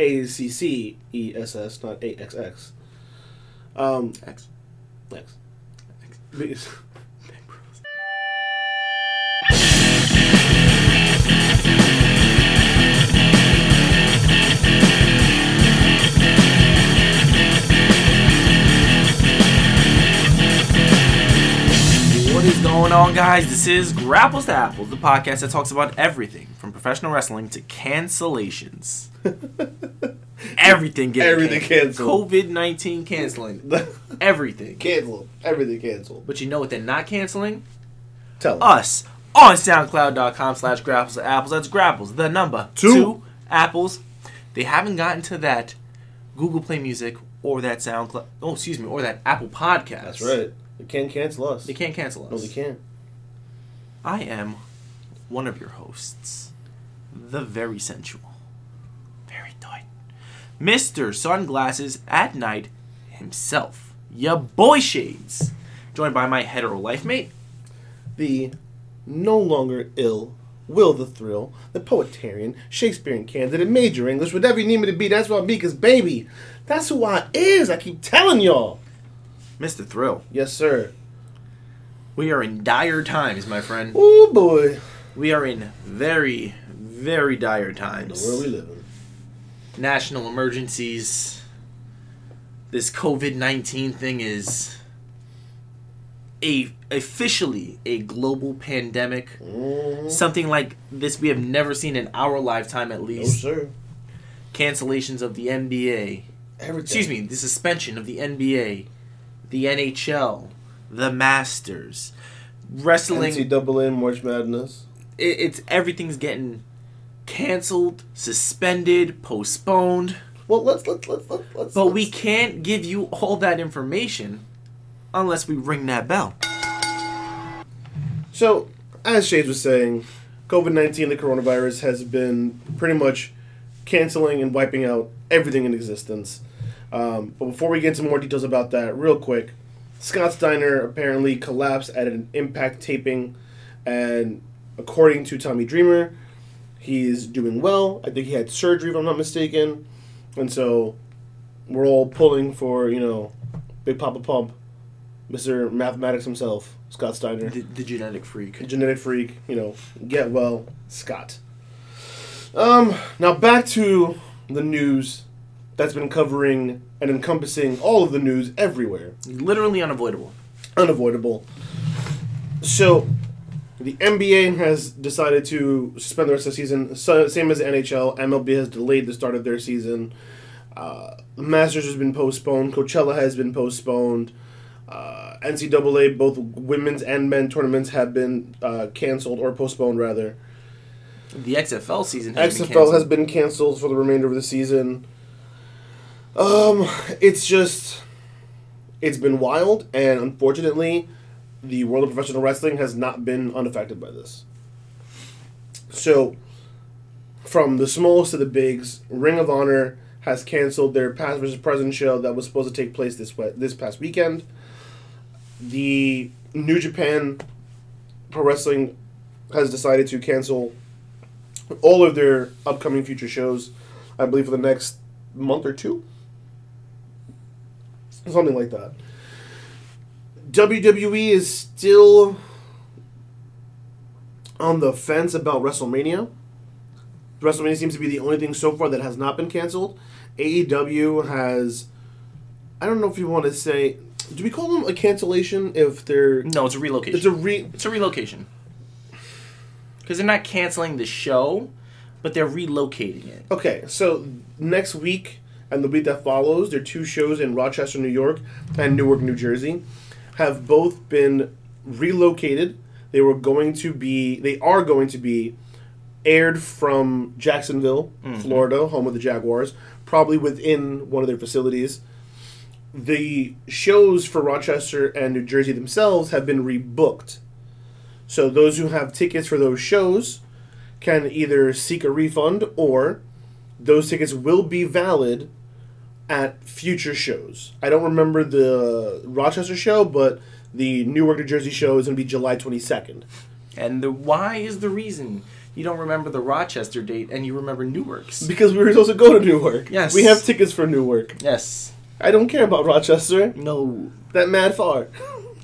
A C C E S S, not A X X. Um, X. X. What is going on, guys? This is Grapples to Apples, the podcast that talks about everything from professional wrestling to cancellations. everything getting Everything canceled. COVID 19 canceling. everything. Cancel. Everything canceled. But you know what they're not canceling? Tell them. Us on SoundCloud.com slash Grapples to Apples. That's Grapples, the number. Two. Apples. They haven't gotten to that Google Play Music or that SoundCloud. Oh, excuse me, or that Apple Podcast. That's right. They can't cancel us. They can't cancel us. No, they can't. I am one of your hosts, the very sensual, Mr. Sunglasses at Night himself, ya boy Shades, joined by my hetero life mate. The no longer ill Will the Thrill, the Poetarian, Shakespearean candidate, major English, whatever you need me to be, that's what I be, because baby, that's who I is. I keep telling y'all. Mr. Thrill. Yes, sir. We are in dire times, my friend. Oh boy. We are in very, very dire The times. world we live in. National emergencies. This COVID 19 thing is a officially a global pandemic. Mhm. Something like this we have never seen in our lifetime at No, least. sir. Cancellations of the NBA. Everything. Excuse me, the suspension of the NBA, the NHL, the Masters, wrestling. NCAA March Madness. it, it's everything's getting canceled, suspended, postponed. Well, let's let's let's let's. let's But we let's- can't give you all that information unless we ring that bell. So, as Shades was saying, COVID 19, the coronavirus, has been pretty much canceling and wiping out everything in existence. Um, but before we get into more details about that, real quick, Scott Steiner apparently collapsed at an impact taping, and according to Tommy Dreamer, he's doing well. I think he had surgery, if I'm not mistaken. And so we're all pulling for, you know, Big Papa Pump, Mr. Mathematics himself, Scott Steiner The, the genetic freak. The genetic freak, you know, get well, Scott. Um, now back to the news that's been covering and encompassing all of the news everywhere. Literally unavoidable. Unavoidable. So, the NBA has decided to suspend the rest of the season, so, same as the NHL. MLB has delayed the start of their season. Uh, the Masters has been postponed. Coachella has been postponed. Uh, NCAA, both women's and men tournaments have been uh, canceled or postponed, rather. The XFL season has been XFL canceled. has been canceled for the remainder of the season. Um, it's just, it's been wild, and unfortunately, the world of professional wrestling has not been unaffected by this. So, from the smallest to the bigs, Ring of Honor has canceled their past versus present show that was supposed to take place this this past weekend. The New Japan Pro Wrestling has decided to cancel all of their upcoming future shows, I believe, for the next month or two. Something like that. WWE is still on the fence about WrestleMania. WrestleMania seems to be the only thing so far that has not been canceled. AEW has. I don't know if you want to say. Do we call them a cancellation if they're. no, it's a relocation. It's a re. It's a relocation. Because they're not canceling the show, but they're relocating it. Okay, so next week and the week that follows, there are two shows in Rochester, New York, and Newark, New Jersey, have both been relocated. They were going to be, they are going to be aired from Jacksonville, mm-hmm. Florida, home of the Jaguars, probably within one of their facilities. The shows for Rochester and New Jersey themselves have been rebooked. So those who have tickets for those shows can either seek a refund or those tickets will be valid at future shows. I don't remember the Rochester show, but the Newark, New Jersey show is going to be July 22nd. And the why is the reason you don't remember the Rochester date and you remember Newark's. Because we were supposed to go to Newark. Yes. We have tickets for Newark. Yes. I don't care about Rochester. No. That mad far.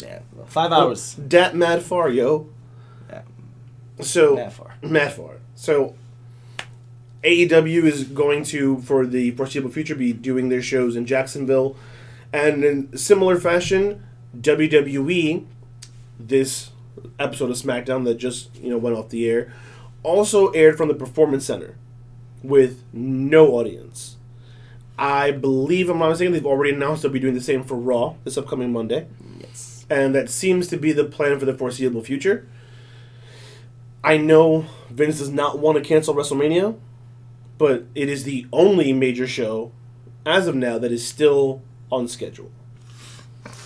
Yeah. Five hours. Dat mad far, yo. Yeah. So That far. mad far. So AEW is going to, for the foreseeable future, be doing their shows in Jacksonville, and in similar fashion, WWE, this episode of SmackDown that just you know went off the air, also aired from the Performance Center, with no audience. I believe, I'm not mistaken, they've already announced they'll be doing the same for Raw this upcoming Monday Yes. and that seems to be the plan for the foreseeable future. I know Vince does not want to cancel WrestleMania, but it is the only major show as of now that is still on schedule.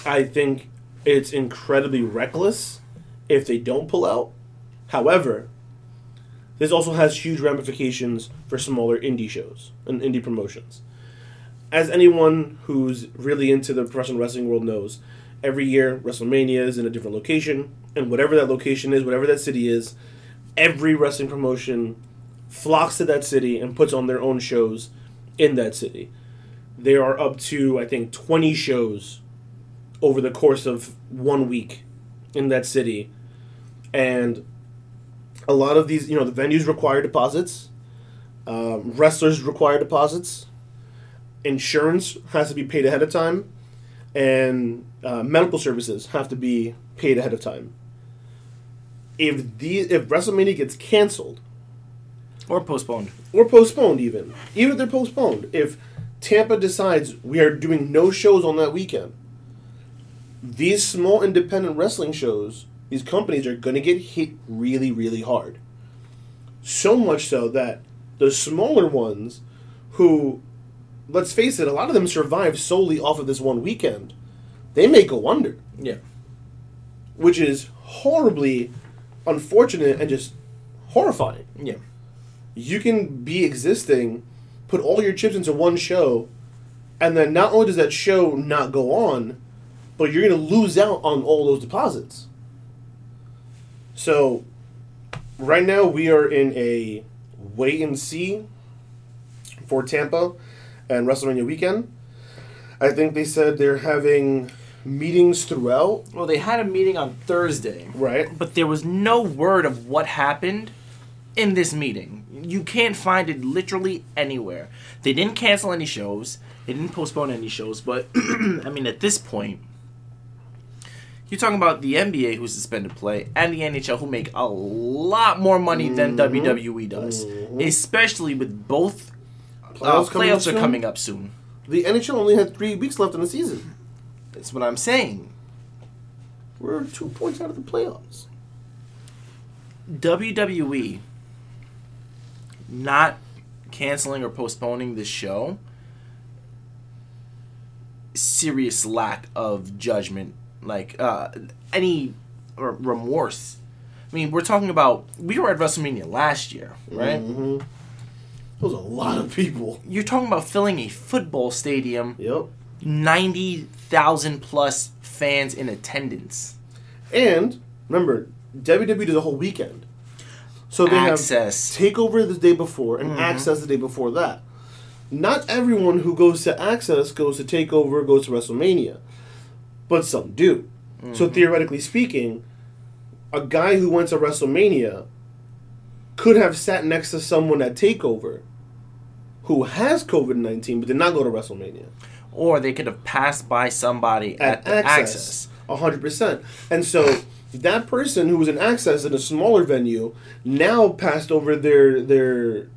I think it's incredibly reckless if they don't pull out. However, this also has huge ramifications for smaller indie shows and indie promotions. As anyone who's really into the professional wrestling world knows, every year WrestleMania is in a different location, and whatever that location is, whatever that city is, every wrestling promotion flocks to that city and puts on their own shows in that city. There are up to I think 20 shows over the course of one week in that city. And a lot of these, you know, the venues require deposits. Um, wrestlers require deposits. Insurance has to be paid ahead of time, and uh, medical services have to be paid ahead of time. If the if WrestleMania gets canceled Or postponed. or postponed, even even if they're postponed, if Tampa decides we are doing no shows on that weekend, these small independent wrestling shows, these companies are going to get hit really, really hard. So much so that the smaller ones, who, let's face it, a lot of them survive solely off of this one weekend, they may go under, Yeah. which is horribly unfortunate and just horrifying Yeah. You can be existing, put all your chips into one show, and then not only does that show not go on, but you're going to lose out on all those deposits. So, right now we are in a wait and see for Tampa and WrestleMania weekend. I think they said they're having meetings throughout, Well, they had a meeting on Thursday, right? but there was no word of what happened in this meeting. You can't find it literally anywhere. They didn't cancel any shows. They didn't postpone any shows. But I mean, at this point, you're talking about the NBA who suspended play and the NHL who make a lot more money than WWE does, especially with both uh, Playoffs coming playoffs are coming up soon. The NHL only had three weeks left in the season. That's what I'm saying. We're two points out of the playoffs. WWE not canceling or postponing the show serious lack of judgment like uh any r- remorse i mean we're talking about we were at wrestlemania last year right Mm-hmm. Was a lot of people. you're talking about filling a football stadium Yep. 90,000 plus fans in attendance And remember, WWE did a whole weekend. So they Access. have takeover the day before and mm-hmm. access the day before that. Not everyone who goes to access goes to takeover, goes to WrestleMania, but some do. So mm-hmm. theoretically speaking, a guy who went to WrestleMania could have sat next to someone at takeover who has COVID nineteen but did not go to WrestleMania. or they could have passed by somebody at, at access. access. A hundred percent. And so that person who was in access in a smaller venue now passed over their their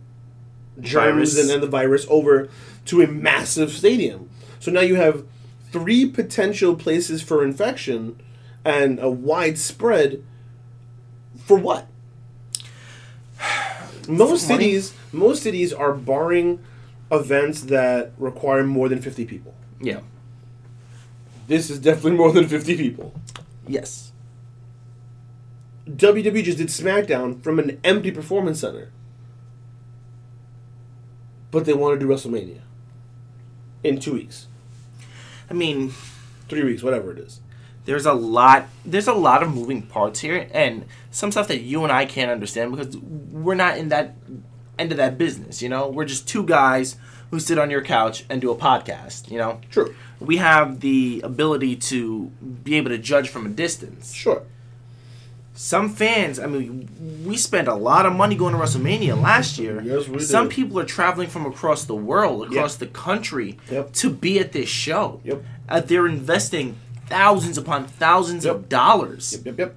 germs and, and the virus over to a massive stadium. So now you have three potential places for infection and a widespread for what? Most For cities most cities are barring events that require more than fifty people. Yeah. This is definitely more than 50 people. Yes. WWE just did SmackDown from an empty performance center. But they want to do WrestleMania in two weeks, I mean, three weeks, whatever it is. there's a lot there's a lot of moving parts here and some stuff that you and I can't understand because we're not in that end of that business, you know? We're just two guys who sit on your couch and do a podcast, you know? True. We have the ability to be able to judge from a distance. Sure. Some fans, I mean, we spent a lot of money going to WrestleMania last year. Yes, we Some did. people are traveling from across the world, across the country, Yep. to be at this show. Yep. Uh, they're investing thousands upon thousands Yep. of dollars. Yep. Yep. Yep.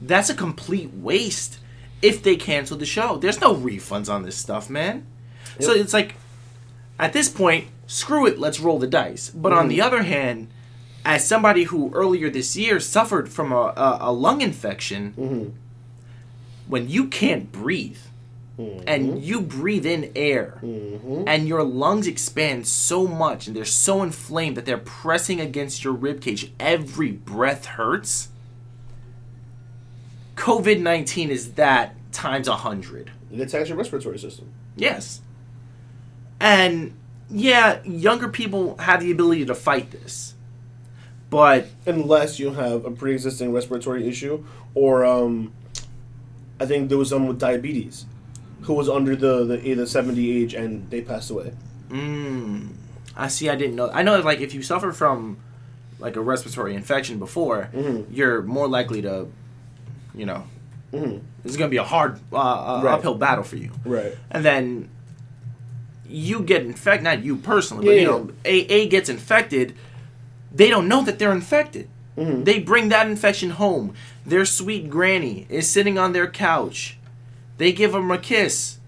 That's a complete waste if they cancel the show. There's no refunds on this stuff, man. So it's like, at this point, screw it, let's roll the dice. But on Mhm. the other hand, as somebody who earlier this year suffered from a, a, a lung infection, Mm-hmm. when you can't breathe and you breathe in air Mm-hmm. and your lungs expand so much and they're so inflamed that they're pressing against your rib cage, every breath hurts. COVID 19 is that times a hundred. It attacks your respiratory system. Yes. And yeah, younger people have the ability to fight this. But Unless you have a pre-existing respiratory issue, or um, I think there was someone with diabetes who was under the the, the seventy age and they passed away. Mm, I see. I didn't know. I know, like, if you suffer from like a respiratory infection before, Mhm. you're more likely to, you know, Mm-hmm. this is going to be a hard uh, uh, Right. uphill battle for you. Right. And then you get infected. Not you personally, but Yeah, you know, a a gets infected. They don't know that they're infected. Mhm. They bring that infection home. Their sweet granny is sitting on their couch. They give them a kiss.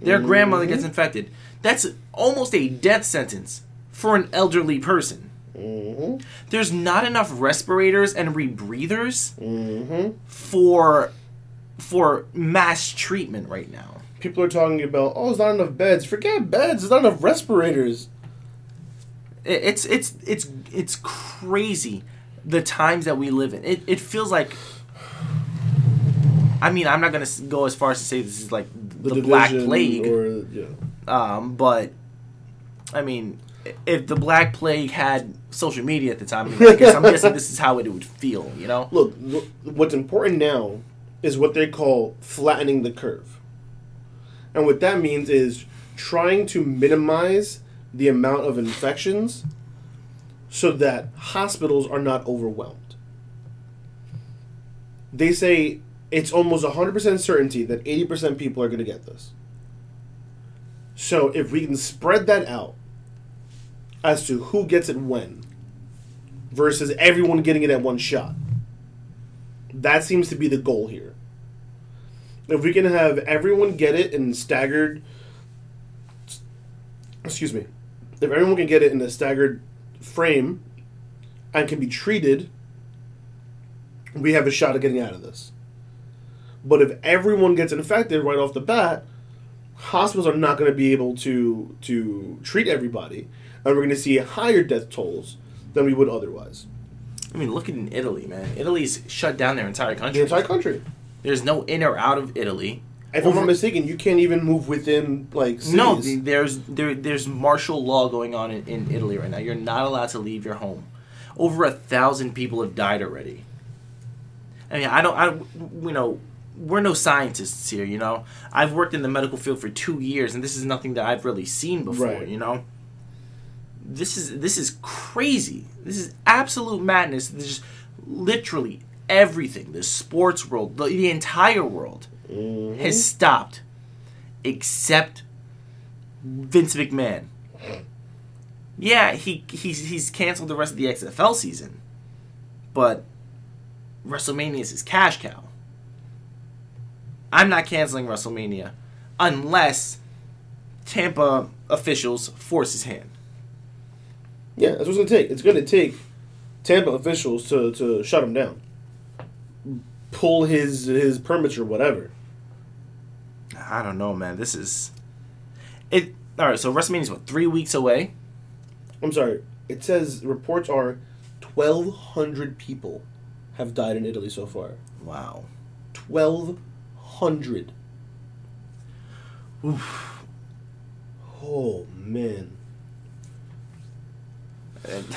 Their grandmother gets infected. That's almost a death sentence for an elderly person. Mm-hmm. There's not enough respirators and rebreathers Mm-hmm. for for mass treatment right now. People are talking about, oh, there's not enough beds. Forget beds. There's not enough respirators. It- It's it's it's it's crazy the times that we live in. It it feels like. I mean, I'm not gonna go as far as to say this is like the, Black Plague, or yeah. um, but I mean, if the Black Plague had social media at the time, I, mean, I guess I'm guessing this is how it would feel. You know? Look, wh- what's important now is what they call flattening the curve. And what that means is trying to minimize the amount of infections so that hospitals are not overwhelmed. They say it's almost 100% certainty that 80% people are going to get this. So if we can spread that out as to who gets it when versus everyone getting it at one shot. That seems to be the goal here. If we can have everyone get it in staggered, excuse me, if everyone can get it in a staggered frame and can be treated, we have a shot at getting out of this. But if everyone gets infected right off the bat, hospitals are not going to be able to to treat everybody, and we're going to see higher death tolls than we would otherwise. I mean, look at in Italy, man. Italy's shut down their entire country. The entire country. There's no in or out of Italy. If I'm not mistaken, you can't even move within like cities. No, there's there there's martial law going on in, in Italy right now. You're not allowed to leave your home. Over a thousand people have died already. I mean, I don't, I, you know, we're no scientists here. You know, I've worked in the medical field for two years, and this is nothing that I've really seen before. Right. You know, this is this is crazy. This is absolute madness. This is literally everything. The sports world, the, the entire world Mhm. has stopped except Vince McMahon. Yeah, he he's he's canceled the rest of the XFL season. But WrestleMania is his cash cow. I'm not canceling WrestleMania unless Tampa officials force his hand. Yeah, that's what it's gonna take. It's gonna take Tampa officials to, to shut him down, pull his his permits or whatever. I don't know, man. This is it. All right, so WrestleMania is what three weeks away. I'm sorry. It says reports are twelve hundred people have died in Italy so far. Wow. Twelve hundred. Oof. Oh man. And-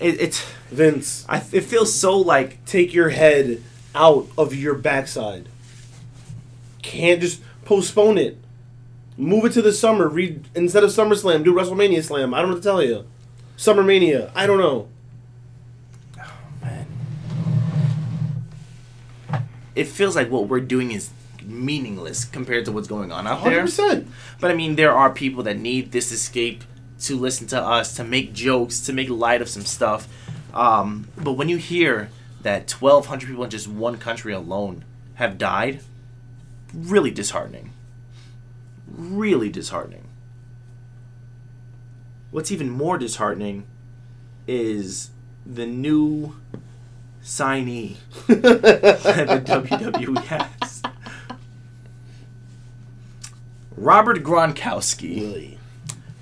it, it's Vince, I, it feels so like take your head out of your backside. Can't just postpone it. Move it to the summer. Read instead of SummerSlam, do WrestleMania Slam. I don't know what to tell you. Summermania. I don't know. man. It feels like what we're doing is meaningless compared to what's going on out Hundred there. percent. But I mean, there are people that need this escape to listen to us, to make jokes, to make light of some stuff. Um, but when you hear that 1,200 people in just one country alone have died, really disheartening. Really disheartening. What's even more disheartening is the new signee that the WWE has. Robert Gronkowski, Really.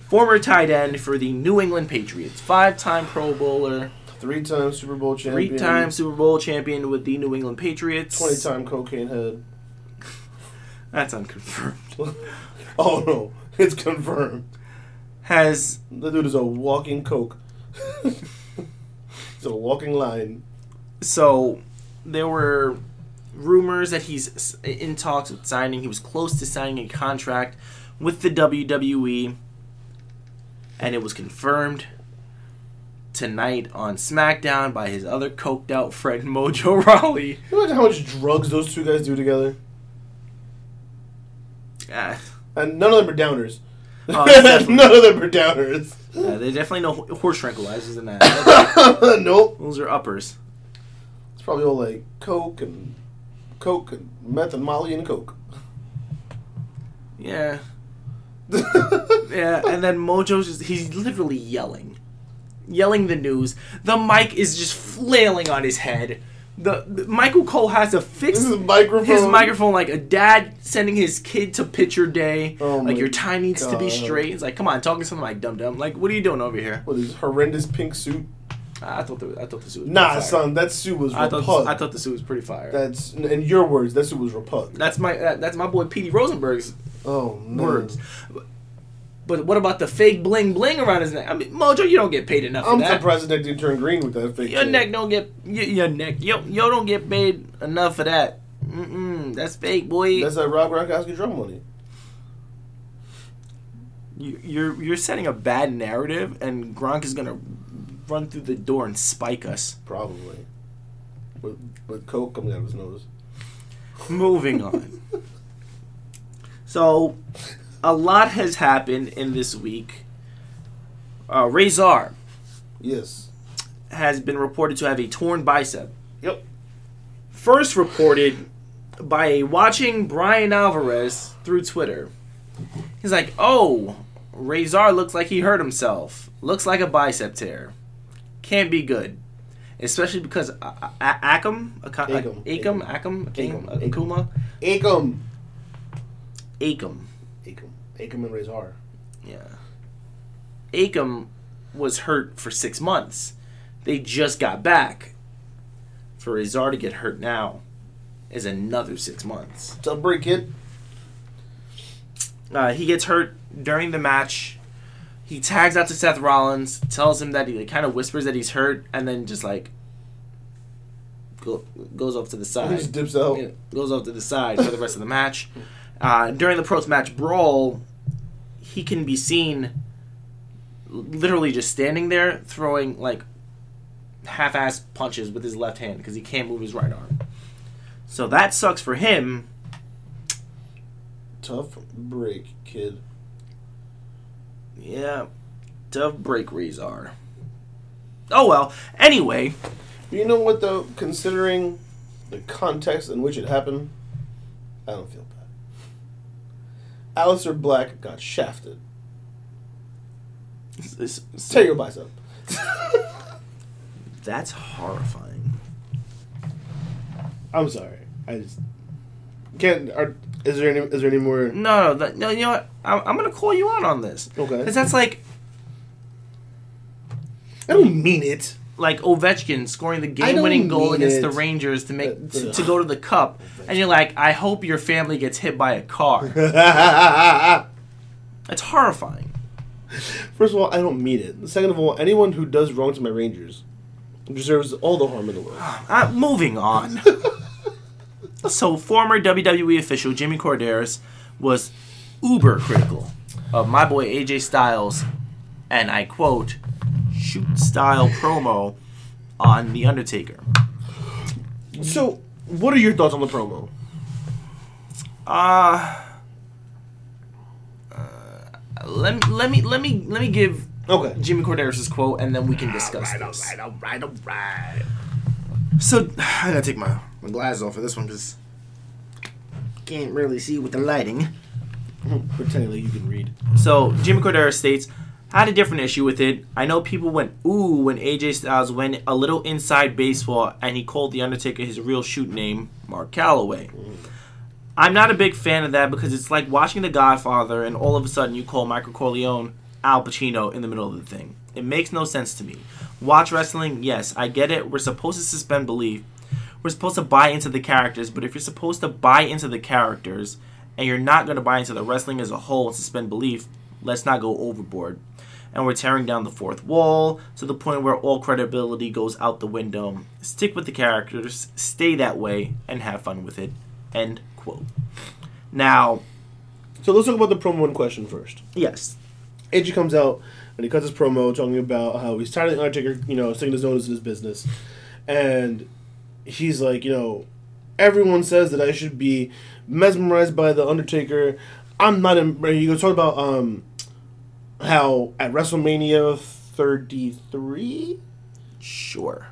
former tight end for the New England Patriots, five-time Pro Bowler, Three-time Super Bowl champion. three-time Super Bowl champion with the New England Patriots. Twenty-time cocaine head. That's unconfirmed. Oh no, it's confirmed. Has The dude is a walking coke. He's a walking line. so there were rumors that he's in talks with signing. He was close to signing a contract with the WWE, and it was confirmed tonight on SmackDown by his other coked out friend Mojo Rawley. You how much drugs those two guys do together? Ah, And none of them are downers. Oh, none of them are downers. yeah, they definitely know horse tranquilizers in that. nope. Those are uppers. It's probably all like coke and coke and meth and Molly and coke. Yeah. Yeah, and then Mojo's just, he's literally yelling. Yelling the news. The mic is just flailing on his head. The, the- Michael Cole has to fix This is a microphone. his microphone like a dad sending his kid to picture day. Oh like your tie needs to be straight. It's like, come on, talking something like dumb dumb. Like, what are you doing over here? With his horrendous pink suit. I thought the I thought the suit was Nah, son, that suit was I thought repug. I thought the suit was pretty fire. That's in your words. That suit was repug. that's my that, that's my boy Petey Rosenberg's Oh words. But what about the fake bling bling around his neck? I mean, Mojo, you don't get paid enough I'm for that. surprised that didn't turn green with that fake. Your shit. neck don't get your, your neck. Yo, yo don't get paid enough for that. Mm-mm, that's fake, boy. That's that Rob Gronkowski drum money. you, you're you're setting a bad narrative, and Gronk is gonna run through the door and spike us. Probably. With with coke coming out of his nose. Moving on. So, a lot has happened in this week. Uh, Razor Yes. has been reported to have a torn bicep. Yep. First reported by watching Bryan Alvarez through Twitter. He's like, "Oh, Razor looks like he hurt himself. Looks like a bicep tear. Can't be good." Especially because uh, A- Akam, Aka- Akam. Akam, Akam, Akam, Akam. Akam. And Razor. Yeah. Akam was hurt for six months. They just got back. For Razor to get hurt now is another six months. Tough break, kid. Uh, he gets hurt during the match. He tags out to Seth Rollins, tells him that he like, kind of whispers that he's hurt, and then just like go, goes off to the He side. just dips out. Yeah, goes off to the side for the rest of the match. Uh, during the post match brawl, he can be seen literally just standing there throwing like half ass punches with his left hand because he can't move his right arm. So that sucks for him. Tough break, kid. Yeah, tough break Razor. Oh well. Anyway, You know what though? Considering the context in which it happened, I don't feel. Aleister Black got shafted. this- this- Tear your bicep. that's horrifying. I'm sorry. I just can't. Are, is there any? Is there any more? No, no, that, no. You know what? I'm, I'm gonna call you out on this Okay. because that's like I don't mean it. Like Ovechkin scoring the game-winning goal against it. the Rangers to make Uh, to, to go to the cup, and you're like, I hope your family gets hit by a car. That's That's horrifying. First of all, I don't mean it. Second of all, anyone who does wrong to my Rangers deserves all the harm in the world. Uh, moving on. so, former WWE official Jimmy Korderas was uber critical of my boy AJ Styles, and I quote, shoot style promo on The Undertaker. So, what are your thoughts on the promo? Uh, uh let me let me let me let me give Okay. Jimmy Korderas' quote, and then we can discuss Alright, this. alright, alright, alright. So I gotta take my, my glasses off for this one because can't really see with the lighting. Pretending like you can read. So Jimmy Cordero states, I had a different issue with it. I know people went ooh when AJ Styles went a little inside baseball and he called the Undertaker his real shoot name, Mark Calaway. I'm not a big fan of that because it's like watching The Godfather and all of a sudden you call Michael Corleone Al Pacino in the middle of the thing. It makes no sense to me. Watch wrestling, yes, I get it. We're supposed to suspend belief. We're supposed to buy into the characters, but if you're supposed to buy into the characters and you're not going to buy into the wrestling as a whole and suspend belief, let's not go overboard. And we're tearing down the fourth wall to the point where all credibility goes out the window. Stick with the characters, stay that way, and have fun with it. End quote. Now, So let's talk about the promo in question first. yes, AJ comes out and he cuts his promo talking about how he's tired of the Undertaker, you know, sticking his nose in his business. And he's like, you know, everyone says that I should be mesmerized by the Undertaker. I'm not. In, he goes talk about um how at WrestleMania 33 sure.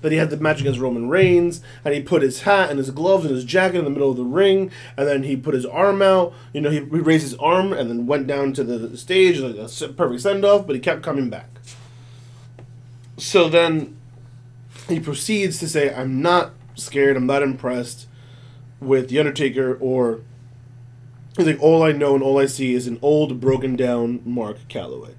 that he had the match against Roman Reigns, and he put his hat and his gloves and his jacket in the middle of the ring, and then he put his arm out. You know, he, he raised his arm and then went down to the stage like a perfect send off, but he kept coming back. So then he proceeds to say, "I'm not scared. I'm not impressed with the Undertaker." Or he's like, "All I know and all I see is an old, broken down Mark Calaway."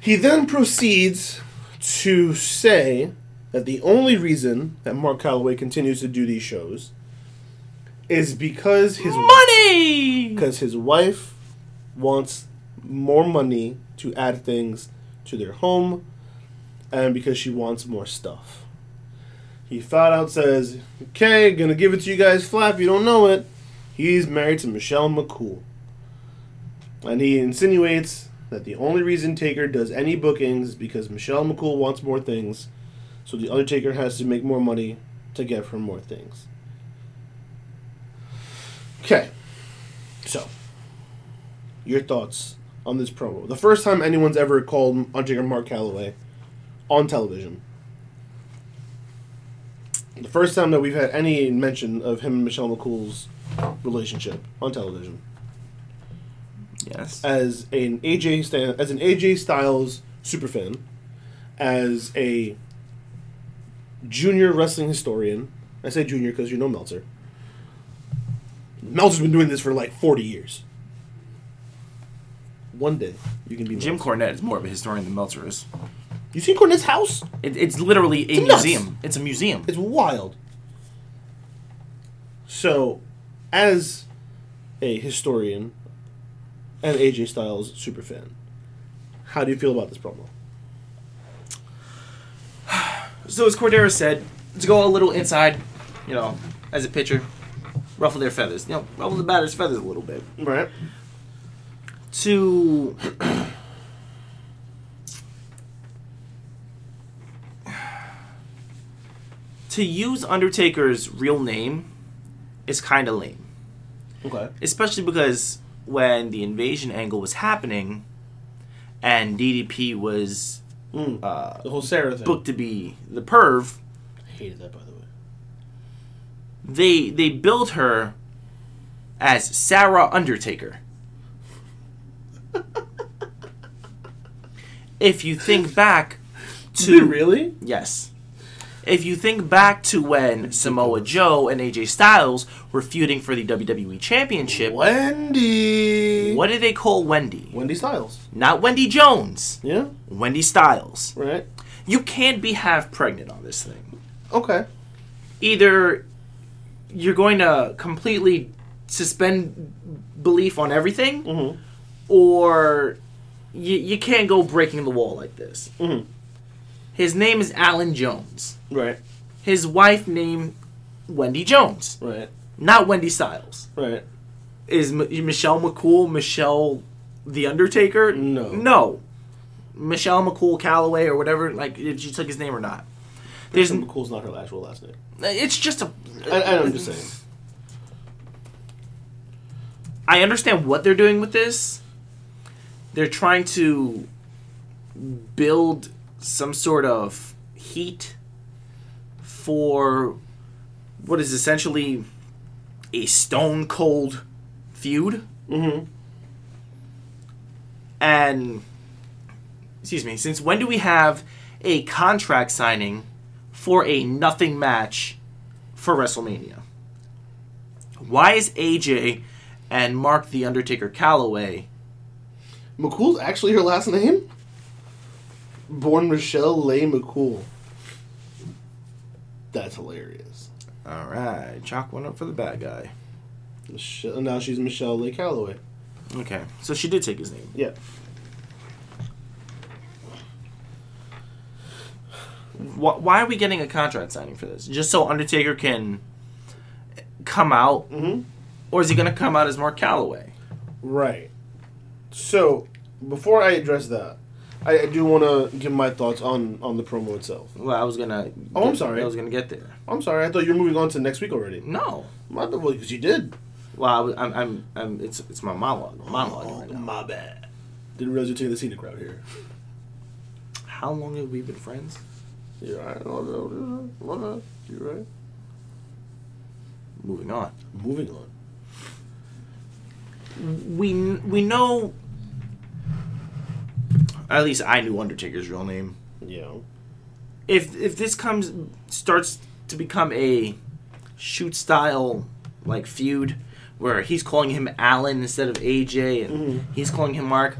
He then proceeds to say that the only reason that Mark Calaway continues to do these shows is because his Money! because his wife wants more money to add things to their home and because she wants more stuff. He flat out says, Okay, gonna give it to you guys flat if you don't know it. He's married to Michelle McCool. And he insinuates that the only reason Taker does any bookings is because Michelle McCool wants more things, so the Undertaker has to make more money to give her more things. Okay. So, your thoughts on this promo? The first time anyone's ever called Undertaker Mark Calaway on television. The first time that we've had any mention of him and Michelle McCool's relationship on television Yes. as an AJ Stan- as an AJ Styles superfan, as a junior wrestling historian. I say junior because you know Meltzer. Meltzer's been doing this for like forty years. One day you can be Jim Meltzer. Cornette is more of a historian than Meltzer is. You seen Cornette's house? It, it's literally a It's nuts. museum. It's a museum. It's wild. So, as a historian and AJ Styles super fan, how do you feel about this promo? So as Cordero said, to go a little inside, you know, as a pitcher, ruffle their feathers. You know, ruffle the batter's feathers a little bit. Right. To to use Undertaker's real name is kind of lame, Okay. especially because when the invasion angle was happening, and DDP was Mm. uh, The whole Sarah thing. booked to be the perv. I hated that, by the way. they they build her as Sarah Undertaker. if you think back to really? yes, if you think back to when Samoa Joe and AJ Styles were feuding for the WWE Championship, Wendy. what did they call Wendy? Wendy Styles. Not Wendy Jones, Yeah. Wendy Styles. Right. You can't be half pregnant on this thing. Okay. either you're going to completely suspend belief on everything, Mm-hmm. or you, you can't go breaking the wall like this. Mhm. His name is Alan Jones. Right. His wife named Wendy Jones, Right. not Wendy Styles. Right. Is M- Michelle McCool Michelle the Undertaker? No. No. Michelle McCool Calaway or whatever, like if she took his name or not. There's There's McCool's not her actual last name. Uh, it's just a I, I, I'm just saying. I understand what they're doing with this. They're trying to build some sort of heat for what is essentially a stone cold feud. Mm-hmm. And excuse me, since when do we have a contract signing for a nothing match for WrestleMania? Why is AJ and Mark the Undertaker Calaway McCool's actually her last name? Born Michelle Leigh McCool. That's hilarious. All right, chalk one up for the bad guy. Michelle, now she's Michelle Leigh Calaway. Okay, so she did take his name. Yeah. Wh- Why are we getting a contract signing for this? Just so Undertaker can come out, Mm-hmm. or is he going to come out as Mark Calaway? Right. So, before I address that, I, I do want to give my thoughts on on the promo itself. Well, I was gonna. Oh, I'm sorry. I was gonna get there. I'm sorry, I thought you were moving on to next week already. No. My, well, because you did. Well, I, I'm, I'm, I'm. It's, it's my monologue. Oh, monologue right my bad. Didn't realize you're taking the scenic route here. How long have we been friends? You're right. No, no. You're right. Moving on. Moving on. We we know. At least I knew Undertaker's real name. Yeah. If if this comes starts to become a shoot style like feud where he's calling him Alan instead of AJ and Mhm. he's calling him Mark,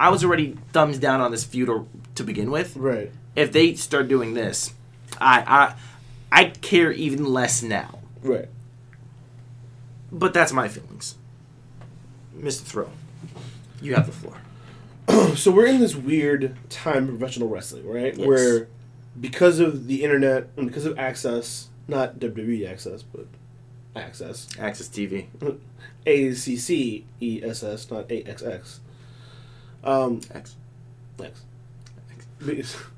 I was already thumbs down on this feud or, to begin with. Right. If they start doing this, I I I care even less now. Right. But that's my feelings. Mr. Throw, you have the floor. so we're in this weird time of professional wrestling, right? Yes. Where because of the internet and because of access, not WWE access, but access, Access TV. A C C E S S, not A X X. Um, X. X. X.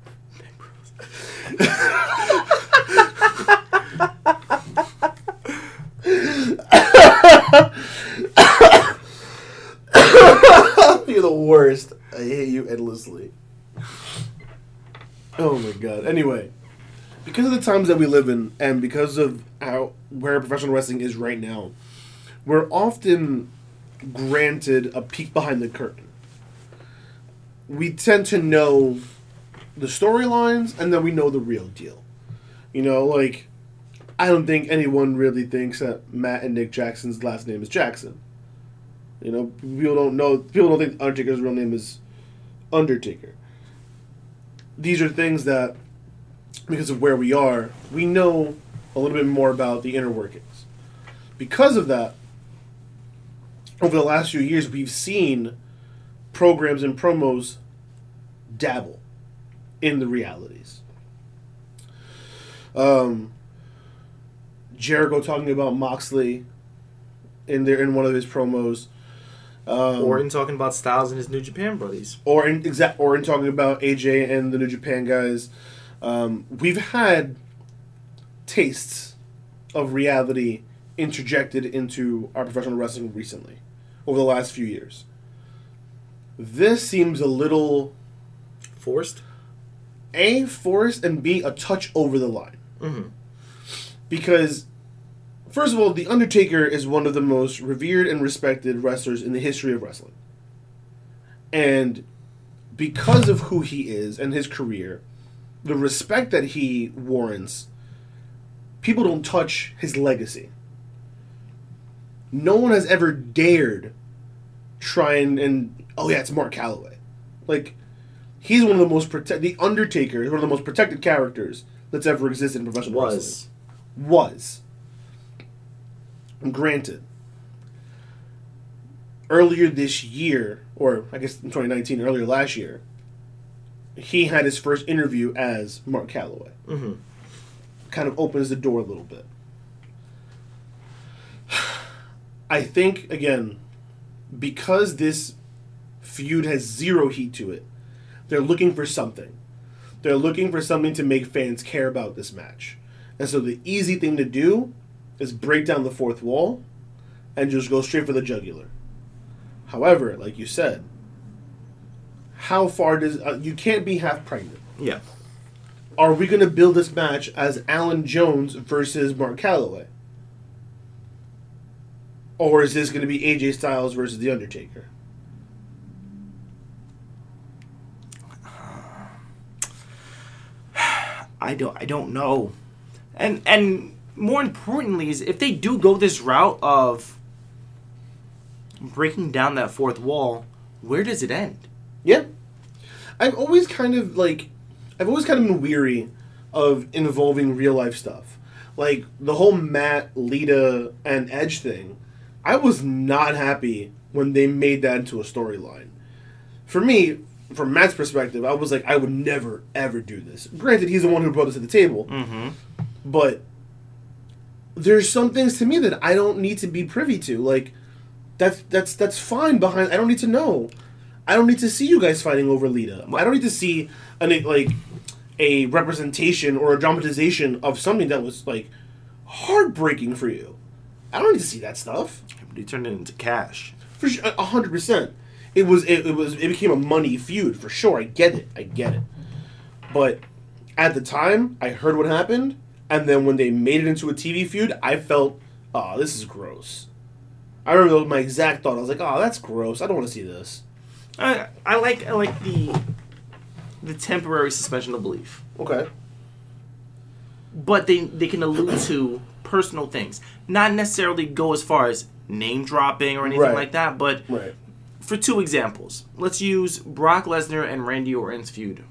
Because- You're the worst. I hate you endlessly. Oh my god. Anyway, because of the times that we live in, and because of how where professional wrestling is right now, we're often granted a peek behind the curtain. We tend to know the storylines, and then we know the real deal. You know, like I don't think anyone really thinks that Matt and Nick Jackson's last name is Jackson. You know, people don't know. People don't think Undertaker's real name is Undertaker. These are things that, because of where we are, we know a little bit more about the inner workings. Because of that, over the last few years, we've seen programs and promos dabble in the realities. Um, Jericho talking about Moxley in there in one of his promos. Um, in talking about Styles and his New Japan buddies. or in exact or in talking about AJ and the New Japan guys. Um, we've had tastes of reality interjected into our professional wrestling recently, over the last few years. This seems a little Forced. a forced and b a touch over the line Mm-hmm. because first of all the undertaker is one of the most revered and respected wrestlers in the history of wrestling. And because of who he is and his career the respect that he warrants people don't touch his legacy. No one has ever dared try and, and oh yeah it's mark Calaway. Like he's one of the most protect the undertaker is one of the most protected characters that's ever existed in professional wrestling. Was. Granted. earlier this year, or I guess in 2019, earlier last year, he had his first interview as Mark Calaway. Mm-hmm. Kind of opens the door a little bit. I think, again, because this feud has zero heat to it, they're looking for something. They're looking for something to make fans care about this match. And so the easy thing to do is break down the fourth wall and just go straight for the jugular. However, like you said, how far does uh, you can't be half pregnant? Yeah. Are we going to build this match as Allen Jones versus Mark Calaway? Or is this going to be AJ Styles versus The Undertaker? I don't I don't know. And and more importantly is if they do go this route of breaking down that fourth wall, where does it end? Yeah. I've always kind of like I've always kind of been weary of involving real life stuff. Like the whole Matt, Lita, and Edge thing. I was not happy when they made that into a storyline. For me, from Matt's perspective, I was like, I would never ever do this. Granted, he's the one who brought this to the table, Mm-hmm. but there's some things to me that I don't need to be privy to. Like that's that's that's fine behind. I don't need to know. I don't need to see you guys fighting over Lita. I don't need to see an like a representation or a dramatization of something that was like heartbreaking for you. I don't need to see that stuff. They turned it into cash. For sure, a hundred percent. It was it, it was it became a money feud for sure. I get it. I get it. But at the time, I heard what happened, and then when they made it into a TV feud, I felt, oh, this is gross. I remember my exact thought. I was like, oh, that's gross. I don't want to see this. I I like I like the the temporary suspension of belief. Okay. But they they can allude to personal things. Not necessarily go as far as name dropping or anything Right. like that, but Right. for two examples, let's use Brock Lesnar and Randy Orton's feud.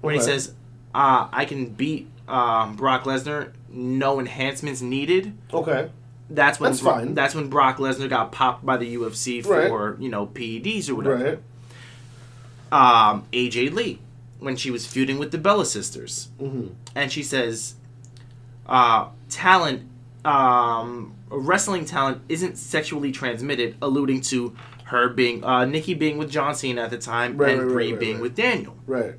When he says, uh, I can beat um, Brock Lesnar, no enhancements needed. Okay. That's when That's Bro- fine. that's when Brock Lesnar got popped by the UFC for Right. you know PEDs or whatever. Right. Um, AJ Lee when she was feuding with the Bella sisters, Mm-hmm. and she says, uh, "Talent, um, wrestling talent isn't sexually transmitted," alluding to her being uh, Nikki being with John Cena at the time Right, and right, Brie being with Daniel. Right.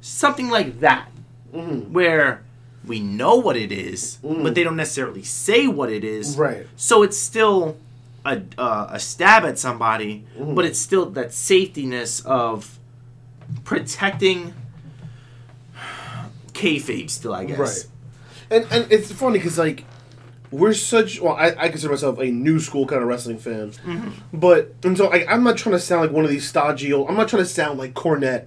Something like that, Mm-hmm. where we know what it is, Mm. but they don't necessarily say what it is. Right. So it's still a uh, a stab at somebody, Mhm. but it's still that safetiness of protecting kayfabe. Still, I guess. Right. And and it's funny because like we're such well, I, I consider myself a new school kind of wrestling fan, but and so I, I'm not trying to sound like one of these stodgy. Old, I'm not trying to sound like Cornette,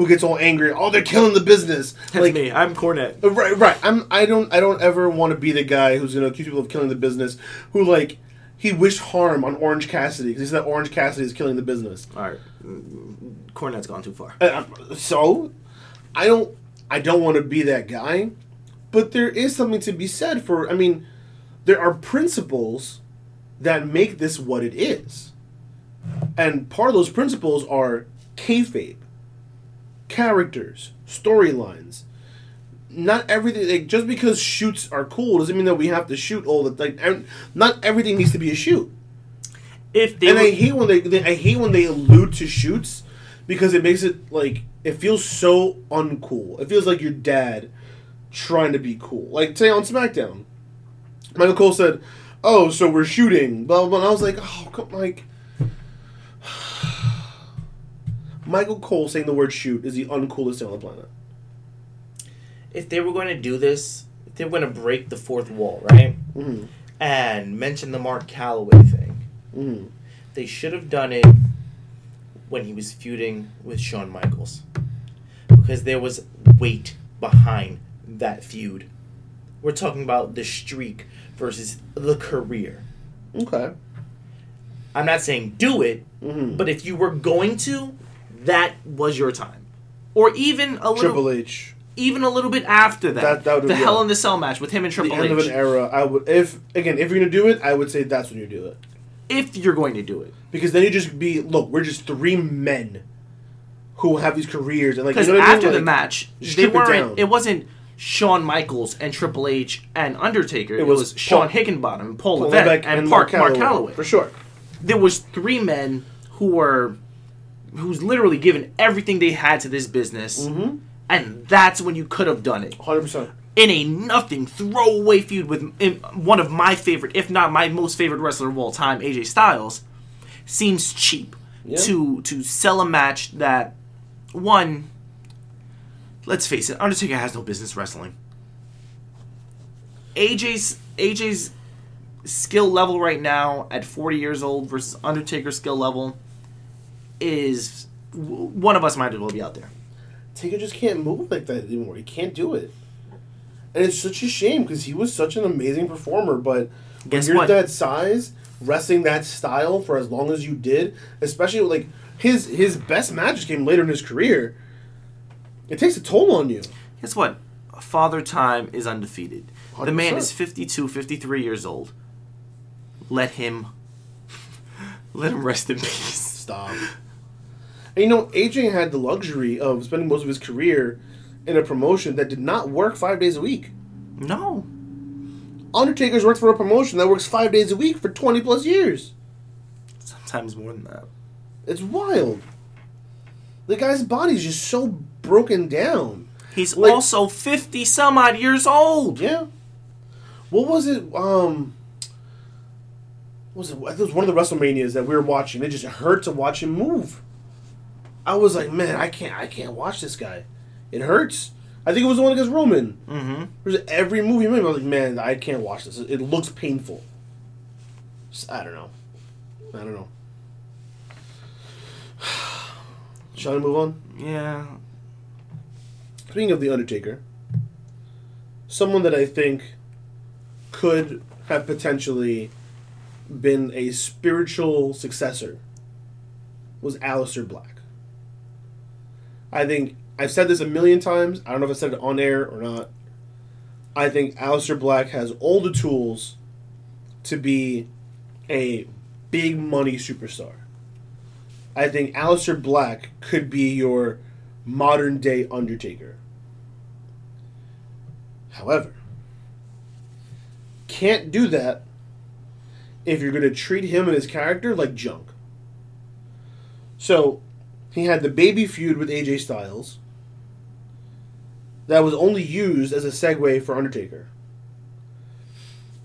who gets all angry. Oh, they're killing the business. That's like me. I'm Cornette. Uh, Right, right. I'm. I don't. I don't ever want to be the guy who's gonna accuse people of killing the business. Who like he wished harm on Orange Cassidy because he said Orange Cassidy is killing the business. All right, Cornette's gone too far. Uh, so, I don't. I don't want to be that guy, but there is something to be said for. I mean, there are principles that make this what it is, and part of those principles are kayfabe, characters, storylines. Not everything. Like just because shoots are cool doesn't mean that we have to shoot all the like. Not everything needs to be a shoot. If they and were, I hate when they, they I hate when they allude to shoots because it makes it like it feels so uncool. It feels like your dad trying to be cool. Like today on SmackDown, Michael Cole said, "Oh, so we're shooting." Blah blah. blah. And I was like, "Oh, come like." Michael Cole saying the word "shoot" is the uncoolest thing on the planet. if they were going to do this, if they were going to break the fourth wall, right, Mm-hmm. and mention the Mark Calaway thing, Mm-hmm. they should have done it when he was feuding with Shawn Michaels, because there was weight behind that feud. We're talking about the streak versus the career. Okay. I'm not saying do it, Mm-hmm. but if you were going to, that was your time, or even a little, Triple H. even a little bit after that. That- that the. Hell in the Cell match with him and Triple H. The end H. of an era. I would if again if you're gonna do it, I would say that's when you do it. if you're going to do it. Because then you just be look, we're just three men who have these careers and like Because you know what I mean? after the Like, match, they it weren't. down. It, wasn't Shawn Michaels and Triple H and Undertaker. It, was was, Sean Paul- Hickenbottom, and Paul, Paul Levesque, and, Mark, Mark Calaway. for sure. There was three men who were who's literally given everything they had to this business, Mm-hmm. and that's when you could have done it. Hundred percent. in a nothing throwaway feud with in, one of my favorite, if not my most favorite wrestler of all time, AJ Styles, seems cheap Yeah. to to sell a match that one. Let's face it, Undertaker has no business wrestling. AJ's AJ's skill level right now at 40 years old versus Undertaker's skill level is one of us might as well be out there. Taker just can't move like that anymore. He can't do it. And it's such a shame because he was such an amazing performer. But Guess when you're what? that size, wrestling that style for as long as you did, especially like his his best matches came later in his career. It takes a toll on you. Guess what? Father Time is undefeated. The man is 52, 53 years old. Let him let him rest in peace. Stop. And you know, Adrian had the luxury of spending most of his career in a promotion that did not work five days a week. No. Undertaker's worked for a promotion that works five days a week for 20 plus years. Sometimes more than that. It's wild. The guy's body's just so broken down. He's Like- also 50 some odd years old. Yeah. What was it? Um. what was it? It was one of the WrestleManias that we were watching. It just hurt to watch him move. I was like, man, I can't, I can't watch this guy. It hurts. I think it was the one against Roman. Mm-hmm. There's every movie. I was like, man, I can't watch this. It looks painful. Just- I don't know. I don't know. Shall I move on? Yeah. Speaking of The Undertaker, someone that I think could have potentially been a spiritual successor was Aleister Black. I think I've said this a million times. I don't know if I said it on air or not. I think Aleister Black has all the tools to be a big money superstar. I think Aleister Black could be your modern day Undertaker. However, can't do that if you're going to treat him and his character like junk. So, he had the baby feud with AJ Styles that was only used as a segue for Undertaker.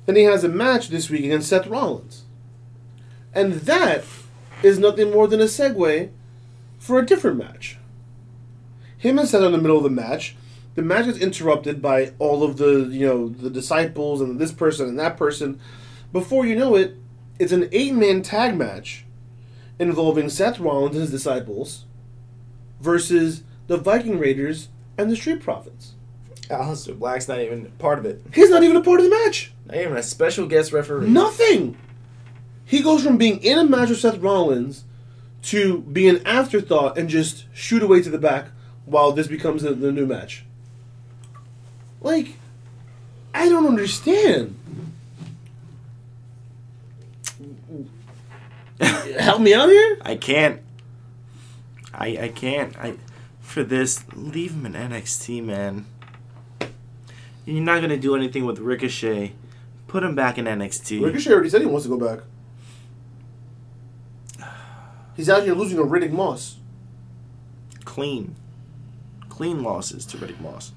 Then he has a match this week against Seth Rollins. And that is nothing more than a segue for a different match. Him and Seth are in the middle of the match. The match is interrupted by all of the, you know, the disciples and this person and that person. Before you know it, it's an eight-man tag match involving Seth Rollins and his disciples versus the Viking Raiders and the Street Profits. Aleister Black's not even part of it. He's not even a part of the match. Not even a special guest referee. Nothing. He goes from being in a match with Seth Rollins to be an afterthought and just shoot away to the back while this becomes the, the new match. Like, I don't understand. Help me out here? I can't. I I can't. I for this leave him in NXT, man. You're not gonna do anything with Ricochet. Put him back in NXT. Ricochet already said he wants to go back. He's out here losing to Riddick Moss. Clean. Clean losses to Riddick Moss.